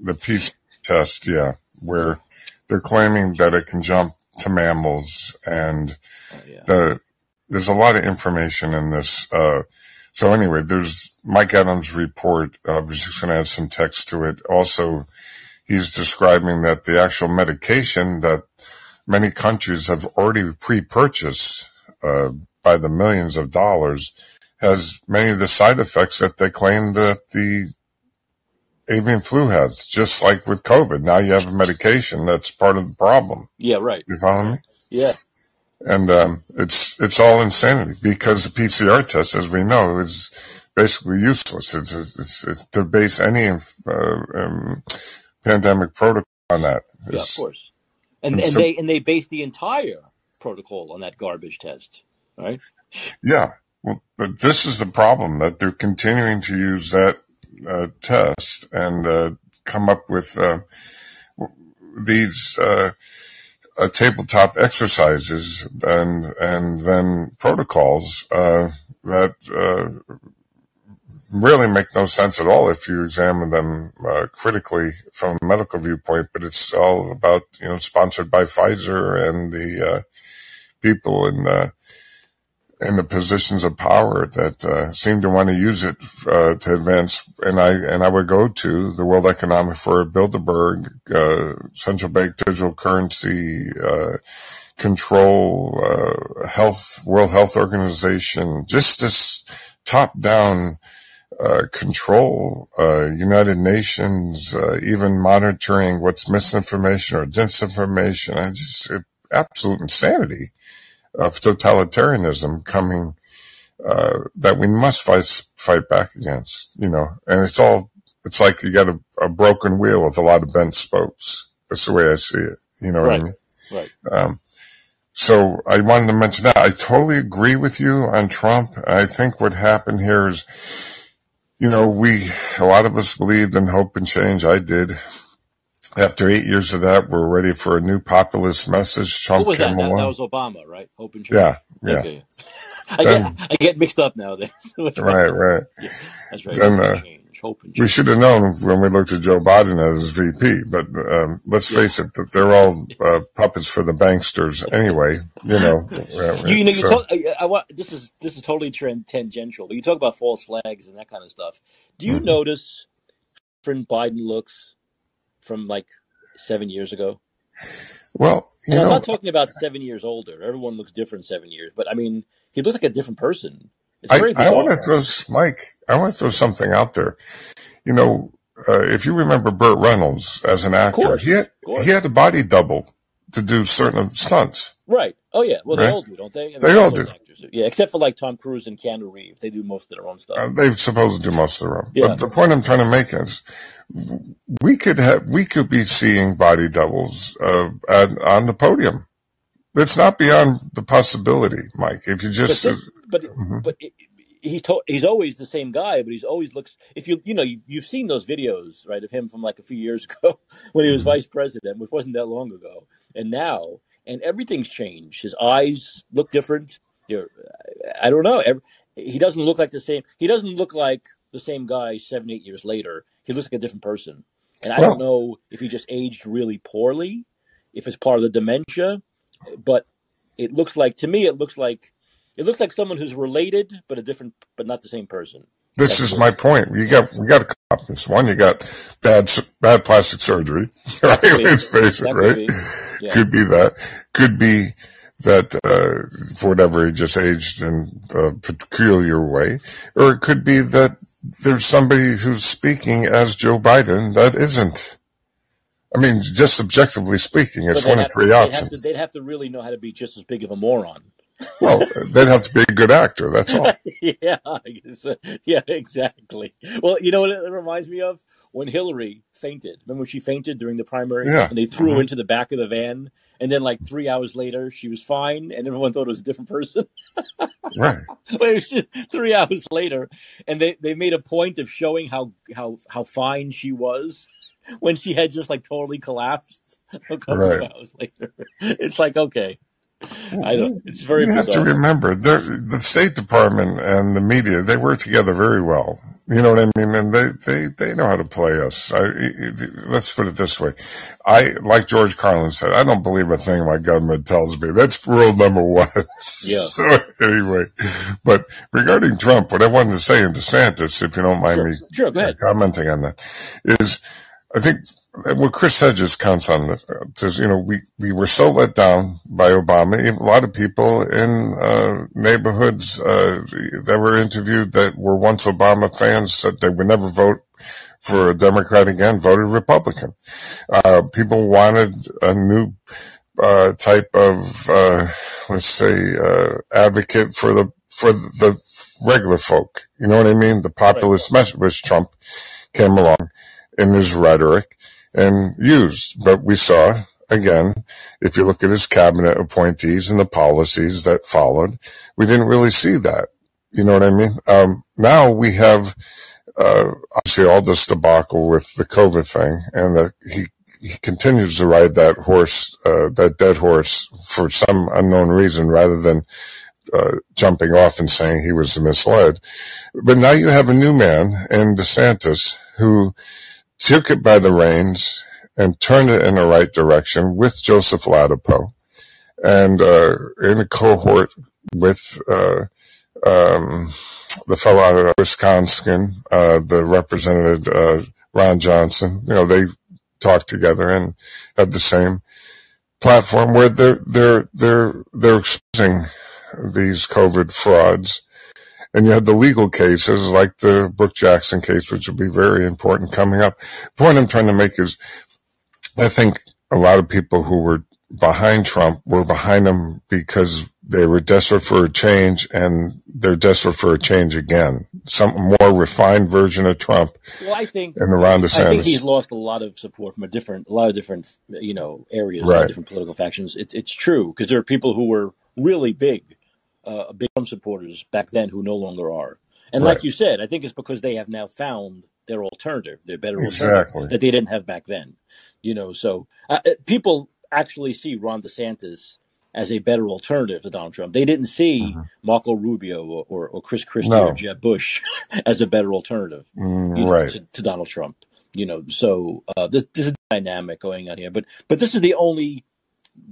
The peace test, yeah, where they're claiming that it can jump to mammals, and
Oh, yeah.
the there's a lot of information in this. Uh, so anyway, there's Mike Adams' report. I was just going to add some text to it. Also, he's describing that the actual medication that many countries have already pre-purchased uh, by the millions of dollars has many of the side effects that they claim that the avian flu has. Just like with COVID, now you have a medication that's part of the problem.
Yeah, right.
You follow me?
Yeah.
And um, it's it's all insanity because the PCR test, as we know, is basically useless. It's it's, it's to base any uh, um, pandemic protocol on that.
Yeah, of course. And
and
and
so,
they and they base the entire protocol on that garbage test, right?
yeah. Well, but this is the problem that they're continuing to use that uh, test and uh, come up with uh, these uh, uh, tabletop exercises and and then protocols uh, that uh, really make no sense at all if you examine them uh, critically from a medical viewpoint. But it's all about you know sponsored by Pfizer and the uh, people in uh, in the positions of power that uh, seem to want to use it uh, to advance. And I and I would go to the World Economic Forum, Bilderberg, uh, central bank digital currency uh, control, health, World Health Organization, just this top down uh, control, uh, United Nations, uh, even monitoring what's misinformation or disinformation. I just absolute insanity of totalitarianism coming uh, that we must fight fight back against. You know, and it's all it's like you got a, a broken wheel with a lot of bent spokes. That's the way I see it. You know what I
Right.
mean?
Right.
Um, so I wanted to mention that I totally agree with you on Trump. I think what happened here is, you know, we a lot of us believed in hope and change. I did. After eight years of that, we're ready for a new populist message. Trump
was that?
came
That, that was Obama, right? Hope and change.
Yeah, yeah.
Okay. <laughs> I
Then
get I get mixed up now. <laughs>
Right, right.
Yeah, that's right.
Then uh,
and change. change. Hope and
We should have known when we looked at Joe Biden as VP, but um, let's
Yeah.
face it, that they're all uh, puppets for the banksters anyway. You know, <laughs>
You, you know, you
so
talk. I, I want this is this is totally tangential, but you talk about false flags and that kind of stuff. Do you
mhm.
notice different Biden looks from like seven years ago?
well, you
And I'm not talking about seven years older. Everyone looks different seven years, but I mean, he looks like a different person.
I I want to throw Mike. I want to throw something out there. You know, uh, if you remember Burt Reynolds as an actor, he had he had a body double to do certain stunts,
Right. Oh yeah. Well, they all do, don't they? I mean,
They
all
do.
actors. Yeah, except for like Tom Cruise and Keanu Reeves. They do most of their own stuff.
Uh, they're supposed to do most of their own.
Yeah.
But the point I'm trying to make is, we could have we could be seeing body doubles uh, on the podium. It's not beyond the possibility, Mike. If you
But
just, uh,
this, but
mhm.
but it, he's to, he's always the same guy, but he's always looks. If you you know you, you've seen those videos right of him from like a few years <laughs> ago when he was
Mhm.
vice president, which wasn't that long ago, and now and everything's changed. His eyes look different. They're, I don't know. Ev he doesn't look like the same. He doesn't look like the same guy seven eight years later. He looks like a different person, and I don't know if he just aged really poorly, if it's part of the dementia, but it looks like to me it looks like it looks like someone who's related but a different but not the same person.
this
That's
is my point. You got we got a couple options. One, you got bad bad plastic surgery. <laughs> Right? Let's face it.
That could
Right?
be. Yeah.
Could be that. Could be that uh, for whatever he just aged in a peculiar way, or it could be that there's somebody who's speaking as Joe Biden that isn't. I mean, just subjectively speaking, it's
they'd
one of
have to
three
they'd have to
options.
they'd have to really know how to be just as big of a moron.
Well, they'd have to be a good actor. That's all. <laughs>
yeah, I guess, uh, yeah, exactly. Well, you know what it reminds me of when Hillary fainted. Remember when she fainted during the primary,
Yeah.
and they threw her
hmm
into the back of the van, and then like three hours later she was fine, and everyone thought it was a different person. <laughs>
Right.
But it was just three hours later, and they, they made a point of showing how how how fine she was <laughs> when she had just like totally collapsed a couple
Right.
of hours later. It's like okay, I don't. It's very
You have to remember, the State Department and the media, they work together very well. You know what I mean? And they, they, they know how to play us. I, let's put it this way. I, like George Carlin said, I don't believe a thing my government tells me. That's rule number one. <laughs>
Yeah,
so anyway, but regarding Trump, what I wanted to say in DeSantis, if you don't mind
sure,
me
sure.
Commenting on that, is I think what Chris Hedges counts on this says, you know, we, we were so let down by Obama. A lot of people in uh, neighborhoods uh, that were interviewed that were once Obama fans said they would never vote for a Democrat again, voted Republican. Uh, people wanted a new uh, type of, uh, let's say, uh, advocate for the for the regular folk. You know what I mean? The
Right.
populist message, which Trump came along in his rhetoric and used. But we saw again, if you look at his cabinet appointees and the policies that followed, we didn't really see that. You know what I mean? Um, now we have uh, obviously all this debacle with the COVID thing, and that he he continues to ride that horse, uh, that dead horse, for some unknown reason, rather than uh, jumping off and saying he was misled. But now you have a new man in DeSantis who took it by the reins and turned it in the right direction with Joseph Ladapo and uh, in a cohort with uh, um, the fellow out of Wisconsin, uh, the representative uh, Ron Johnson. You know, they talked together and had the same platform where they're they're they're they're exposing these COVID frauds. And you had the legal cases like the Brook Jackson case, which will be very important coming up. The point I'm trying to make is I think a lot of people who were behind Trump were behind him because they were desperate for a change and they're desperate for a change again. Some more refined version of Trump
Well, I think
and Ron
I think he's lost a lot of support from a different, a lot of different, you know, areas,
Right.
different political factions. It's it's true because there are people who were really big, uh, big Trump supporters back then who no longer are. And
Right.
like you said, I think it's because they have now found their alternative, their better alternative that they didn't have back then. You know, so uh, uh, people actually see Ron DeSantis as a better alternative to Donald Trump. They didn't see
Mhm.
Marco Rubio or, or, or Chris Christie
No.
or Jeb Bush <laughs> as a better alternative
Mm,
you know,
right.
to, to Donald Trump. You know, so uh, this this is a dynamic going on here. But but this is the only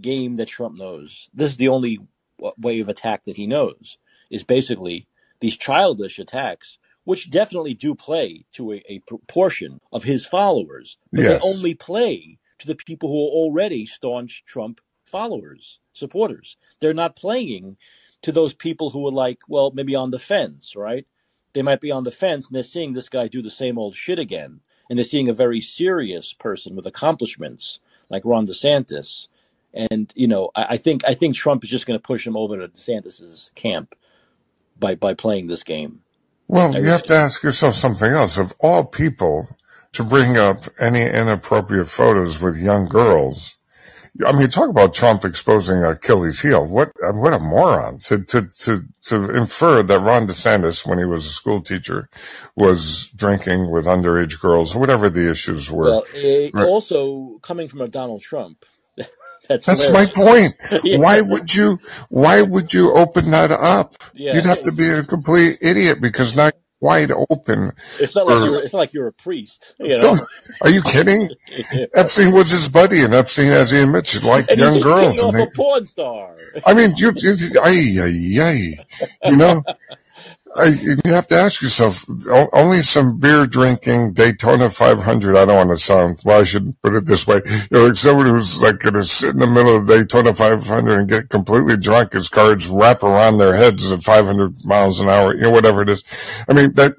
game that Trump knows. This is the only way of attack that he knows is basically these childish attacks, which definitely do play to a, a proportion of his followers, but
Yes.
they only play to the people who are already staunch Trump followers, supporters. They're not playing to those people who are like, well, maybe on the fence, right? They might be on the fence and they're seeing this guy do the same old shit again. And they're seeing a very serious person with accomplishments like Ron DeSantis. And, you know, I, I think I think Trump is just gonna push him over to DeSantis's camp by by playing this game.
Well,
I
you have to ask yourself something else. Of all people to bring up any inappropriate photos with young girls, I mean, talk about Trump exposing Achilles' heel. What what a moron to to to to infer that Ron DeSantis, when he was a school teacher, was drinking with underage girls, or whatever the issues were.
Well, eh, also coming from a Donald Trump. <laughs> That's
That's my point. <laughs>
Yeah.
Why would you why would you open that up?
Yeah,
You'd have to be a complete idiot because now you're wide open.
it's not like you're it's not like you're a priest, you <laughs> know.
Are you kidding? Epstein was his buddy, and Epstein, as he admits, liked
and
young girls. And they,
a porn star.
I mean, you, you, ay, ay, ay, you know, I, you have to ask yourself. Only some beer drinking Daytona 500. I don't want to sound. Well, I should put it this way. You know, like someone who's like going to sit in the middle of Daytona 500 and get completely drunk. His cards wrap around their heads at 500 miles an hour. You know, whatever it is. I mean that.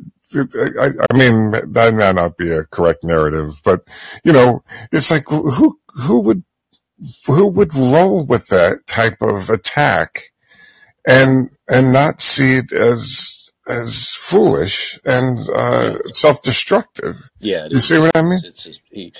I, I mean that may not be a correct narrative, but you know, it's like who who would who would roll with that type of attack and and not see it as as foolish and uh, self-destructive.
Yeah,
You see what I mean?
It's, he,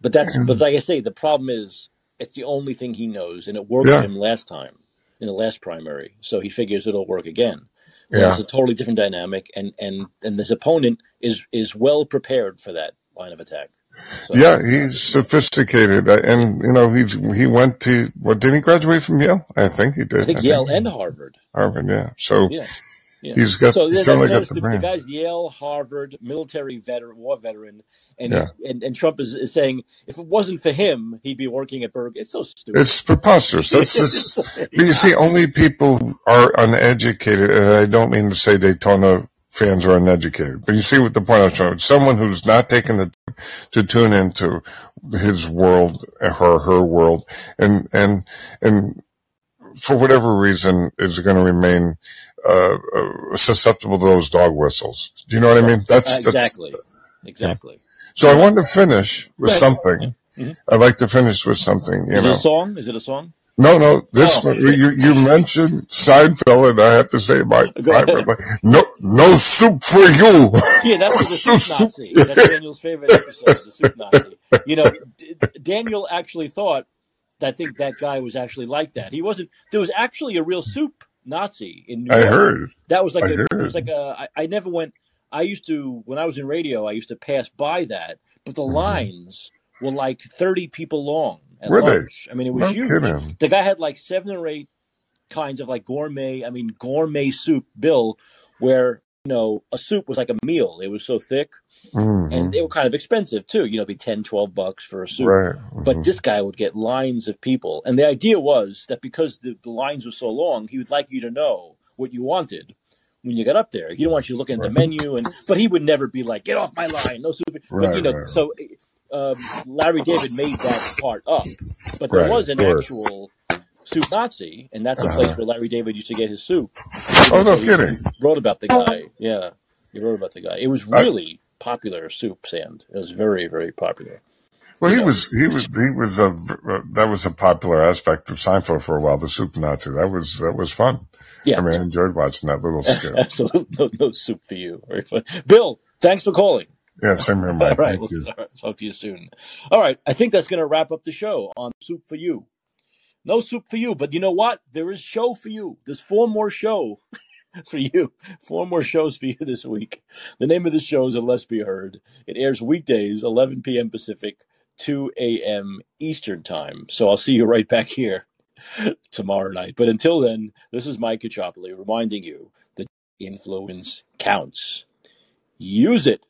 but that's but like I say, the problem is it's the only thing he knows, and it worked
Yeah.
for him last time in the last primary, so he figures it'll work again. Well,
Yeah,
it's a totally different dynamic, and and and this opponent is is well prepared for that line of attack. So
yeah, he's sophisticated, uh, and you know he he went to what did he graduate from Yale? I think he did.
I think Yale and Harvard.
Harvard. Yeah, so
Yeah, yeah.
he's got
So
he's certainly got the
the, the
brain.
guy's Yale, Harvard, military veteran, war veteran, and
Yeah,
and, and Trump is, is saying if it wasn't for him, he'd be working at Berg. It's so stupid.
it's preposterous. That's <laughs> this. But you see, only people who are uneducated, and I don't mean to say Daytona fans are uneducated, but you see what the point I was trying. Someone who's not taken the time to tune into his world, her her world, and and and for whatever reason is going to remain uh, uh, susceptible to those dog whistles. Do you know what I mean? That's that's
exactly. Exactly.
So I wanted to finish with something.
hmm
I'd like to finish with something. You
Is it a
know.
song? Is it a song?
No, no. This
Oh,
one you you mentioned Seinfeld, and I have to say my <laughs> my no no soup for you.
Yeah, that was <laughs> the soup
soup.
Nazi. That's Daniel's favorite episode, the soup Nazi. You know, D- Daniel actually thought that I think that guy was actually like that. He wasn't. There was actually a real soup Nazi in New York.
I heard.
That was like
I
a. It was like a. I, I never went. I used to when I was in radio. I used to pass by that, but the
hmm
lines were like thirty people long at
Were they?
I mean, it was
No
huge.
kidding.
The guy had like seven or eight kinds of like gourmet. I mean, gourmet soup bill, where you know a soup was like a meal. It was so thick, and
hmm
they were kind of expensive too. You know, it'd be 10, 12 bucks for a soup.
Right.
But
hmm
this guy would get lines of people, and the idea was that because the, the lines were so long, he would like you to know what you wanted when you got up there. He didn't want you to look at the menu, and but he would never be like, "Get off my line, no soup." But you know,
Right.
so um, Larry David made that part up, but there
Right.
was an actual soup Nazi, and that's a
Uh
place where Larry David used to get his soup.
Oh
You
no
so
kidding.
wrote about the guy. Yeah, he wrote about the guy. It was really popular soup, Sand. It was very, very popular.
well, he was he was he was a that was a popular aspect of Seinfeld for a while. The soup Nazi. That was that was fun.
Yeah, I
mean, I enjoyed watching that little <laughs> skit.
absolutely no, no soup for you. Very fun. Bill, thanks for calling.
Yeah, same here, <laughs>
All
Mike.
right,
Thank
we'll
you.
talk to you soon. All right, I think that's going to wrap up the show on soup for you. No soup for you, but you know what? There is show for you. There's four more show <laughs> <laughs> for you. Four more shows for you this week. The name of the show is And Let's Be Heard. It airs weekdays, 11 p.m. Pacific, 2 a.m. Eastern Time. So I'll see you right back here <laughs> tomorrow night. But until then, this is Mike Caccioppoli reminding you that influence counts. Use it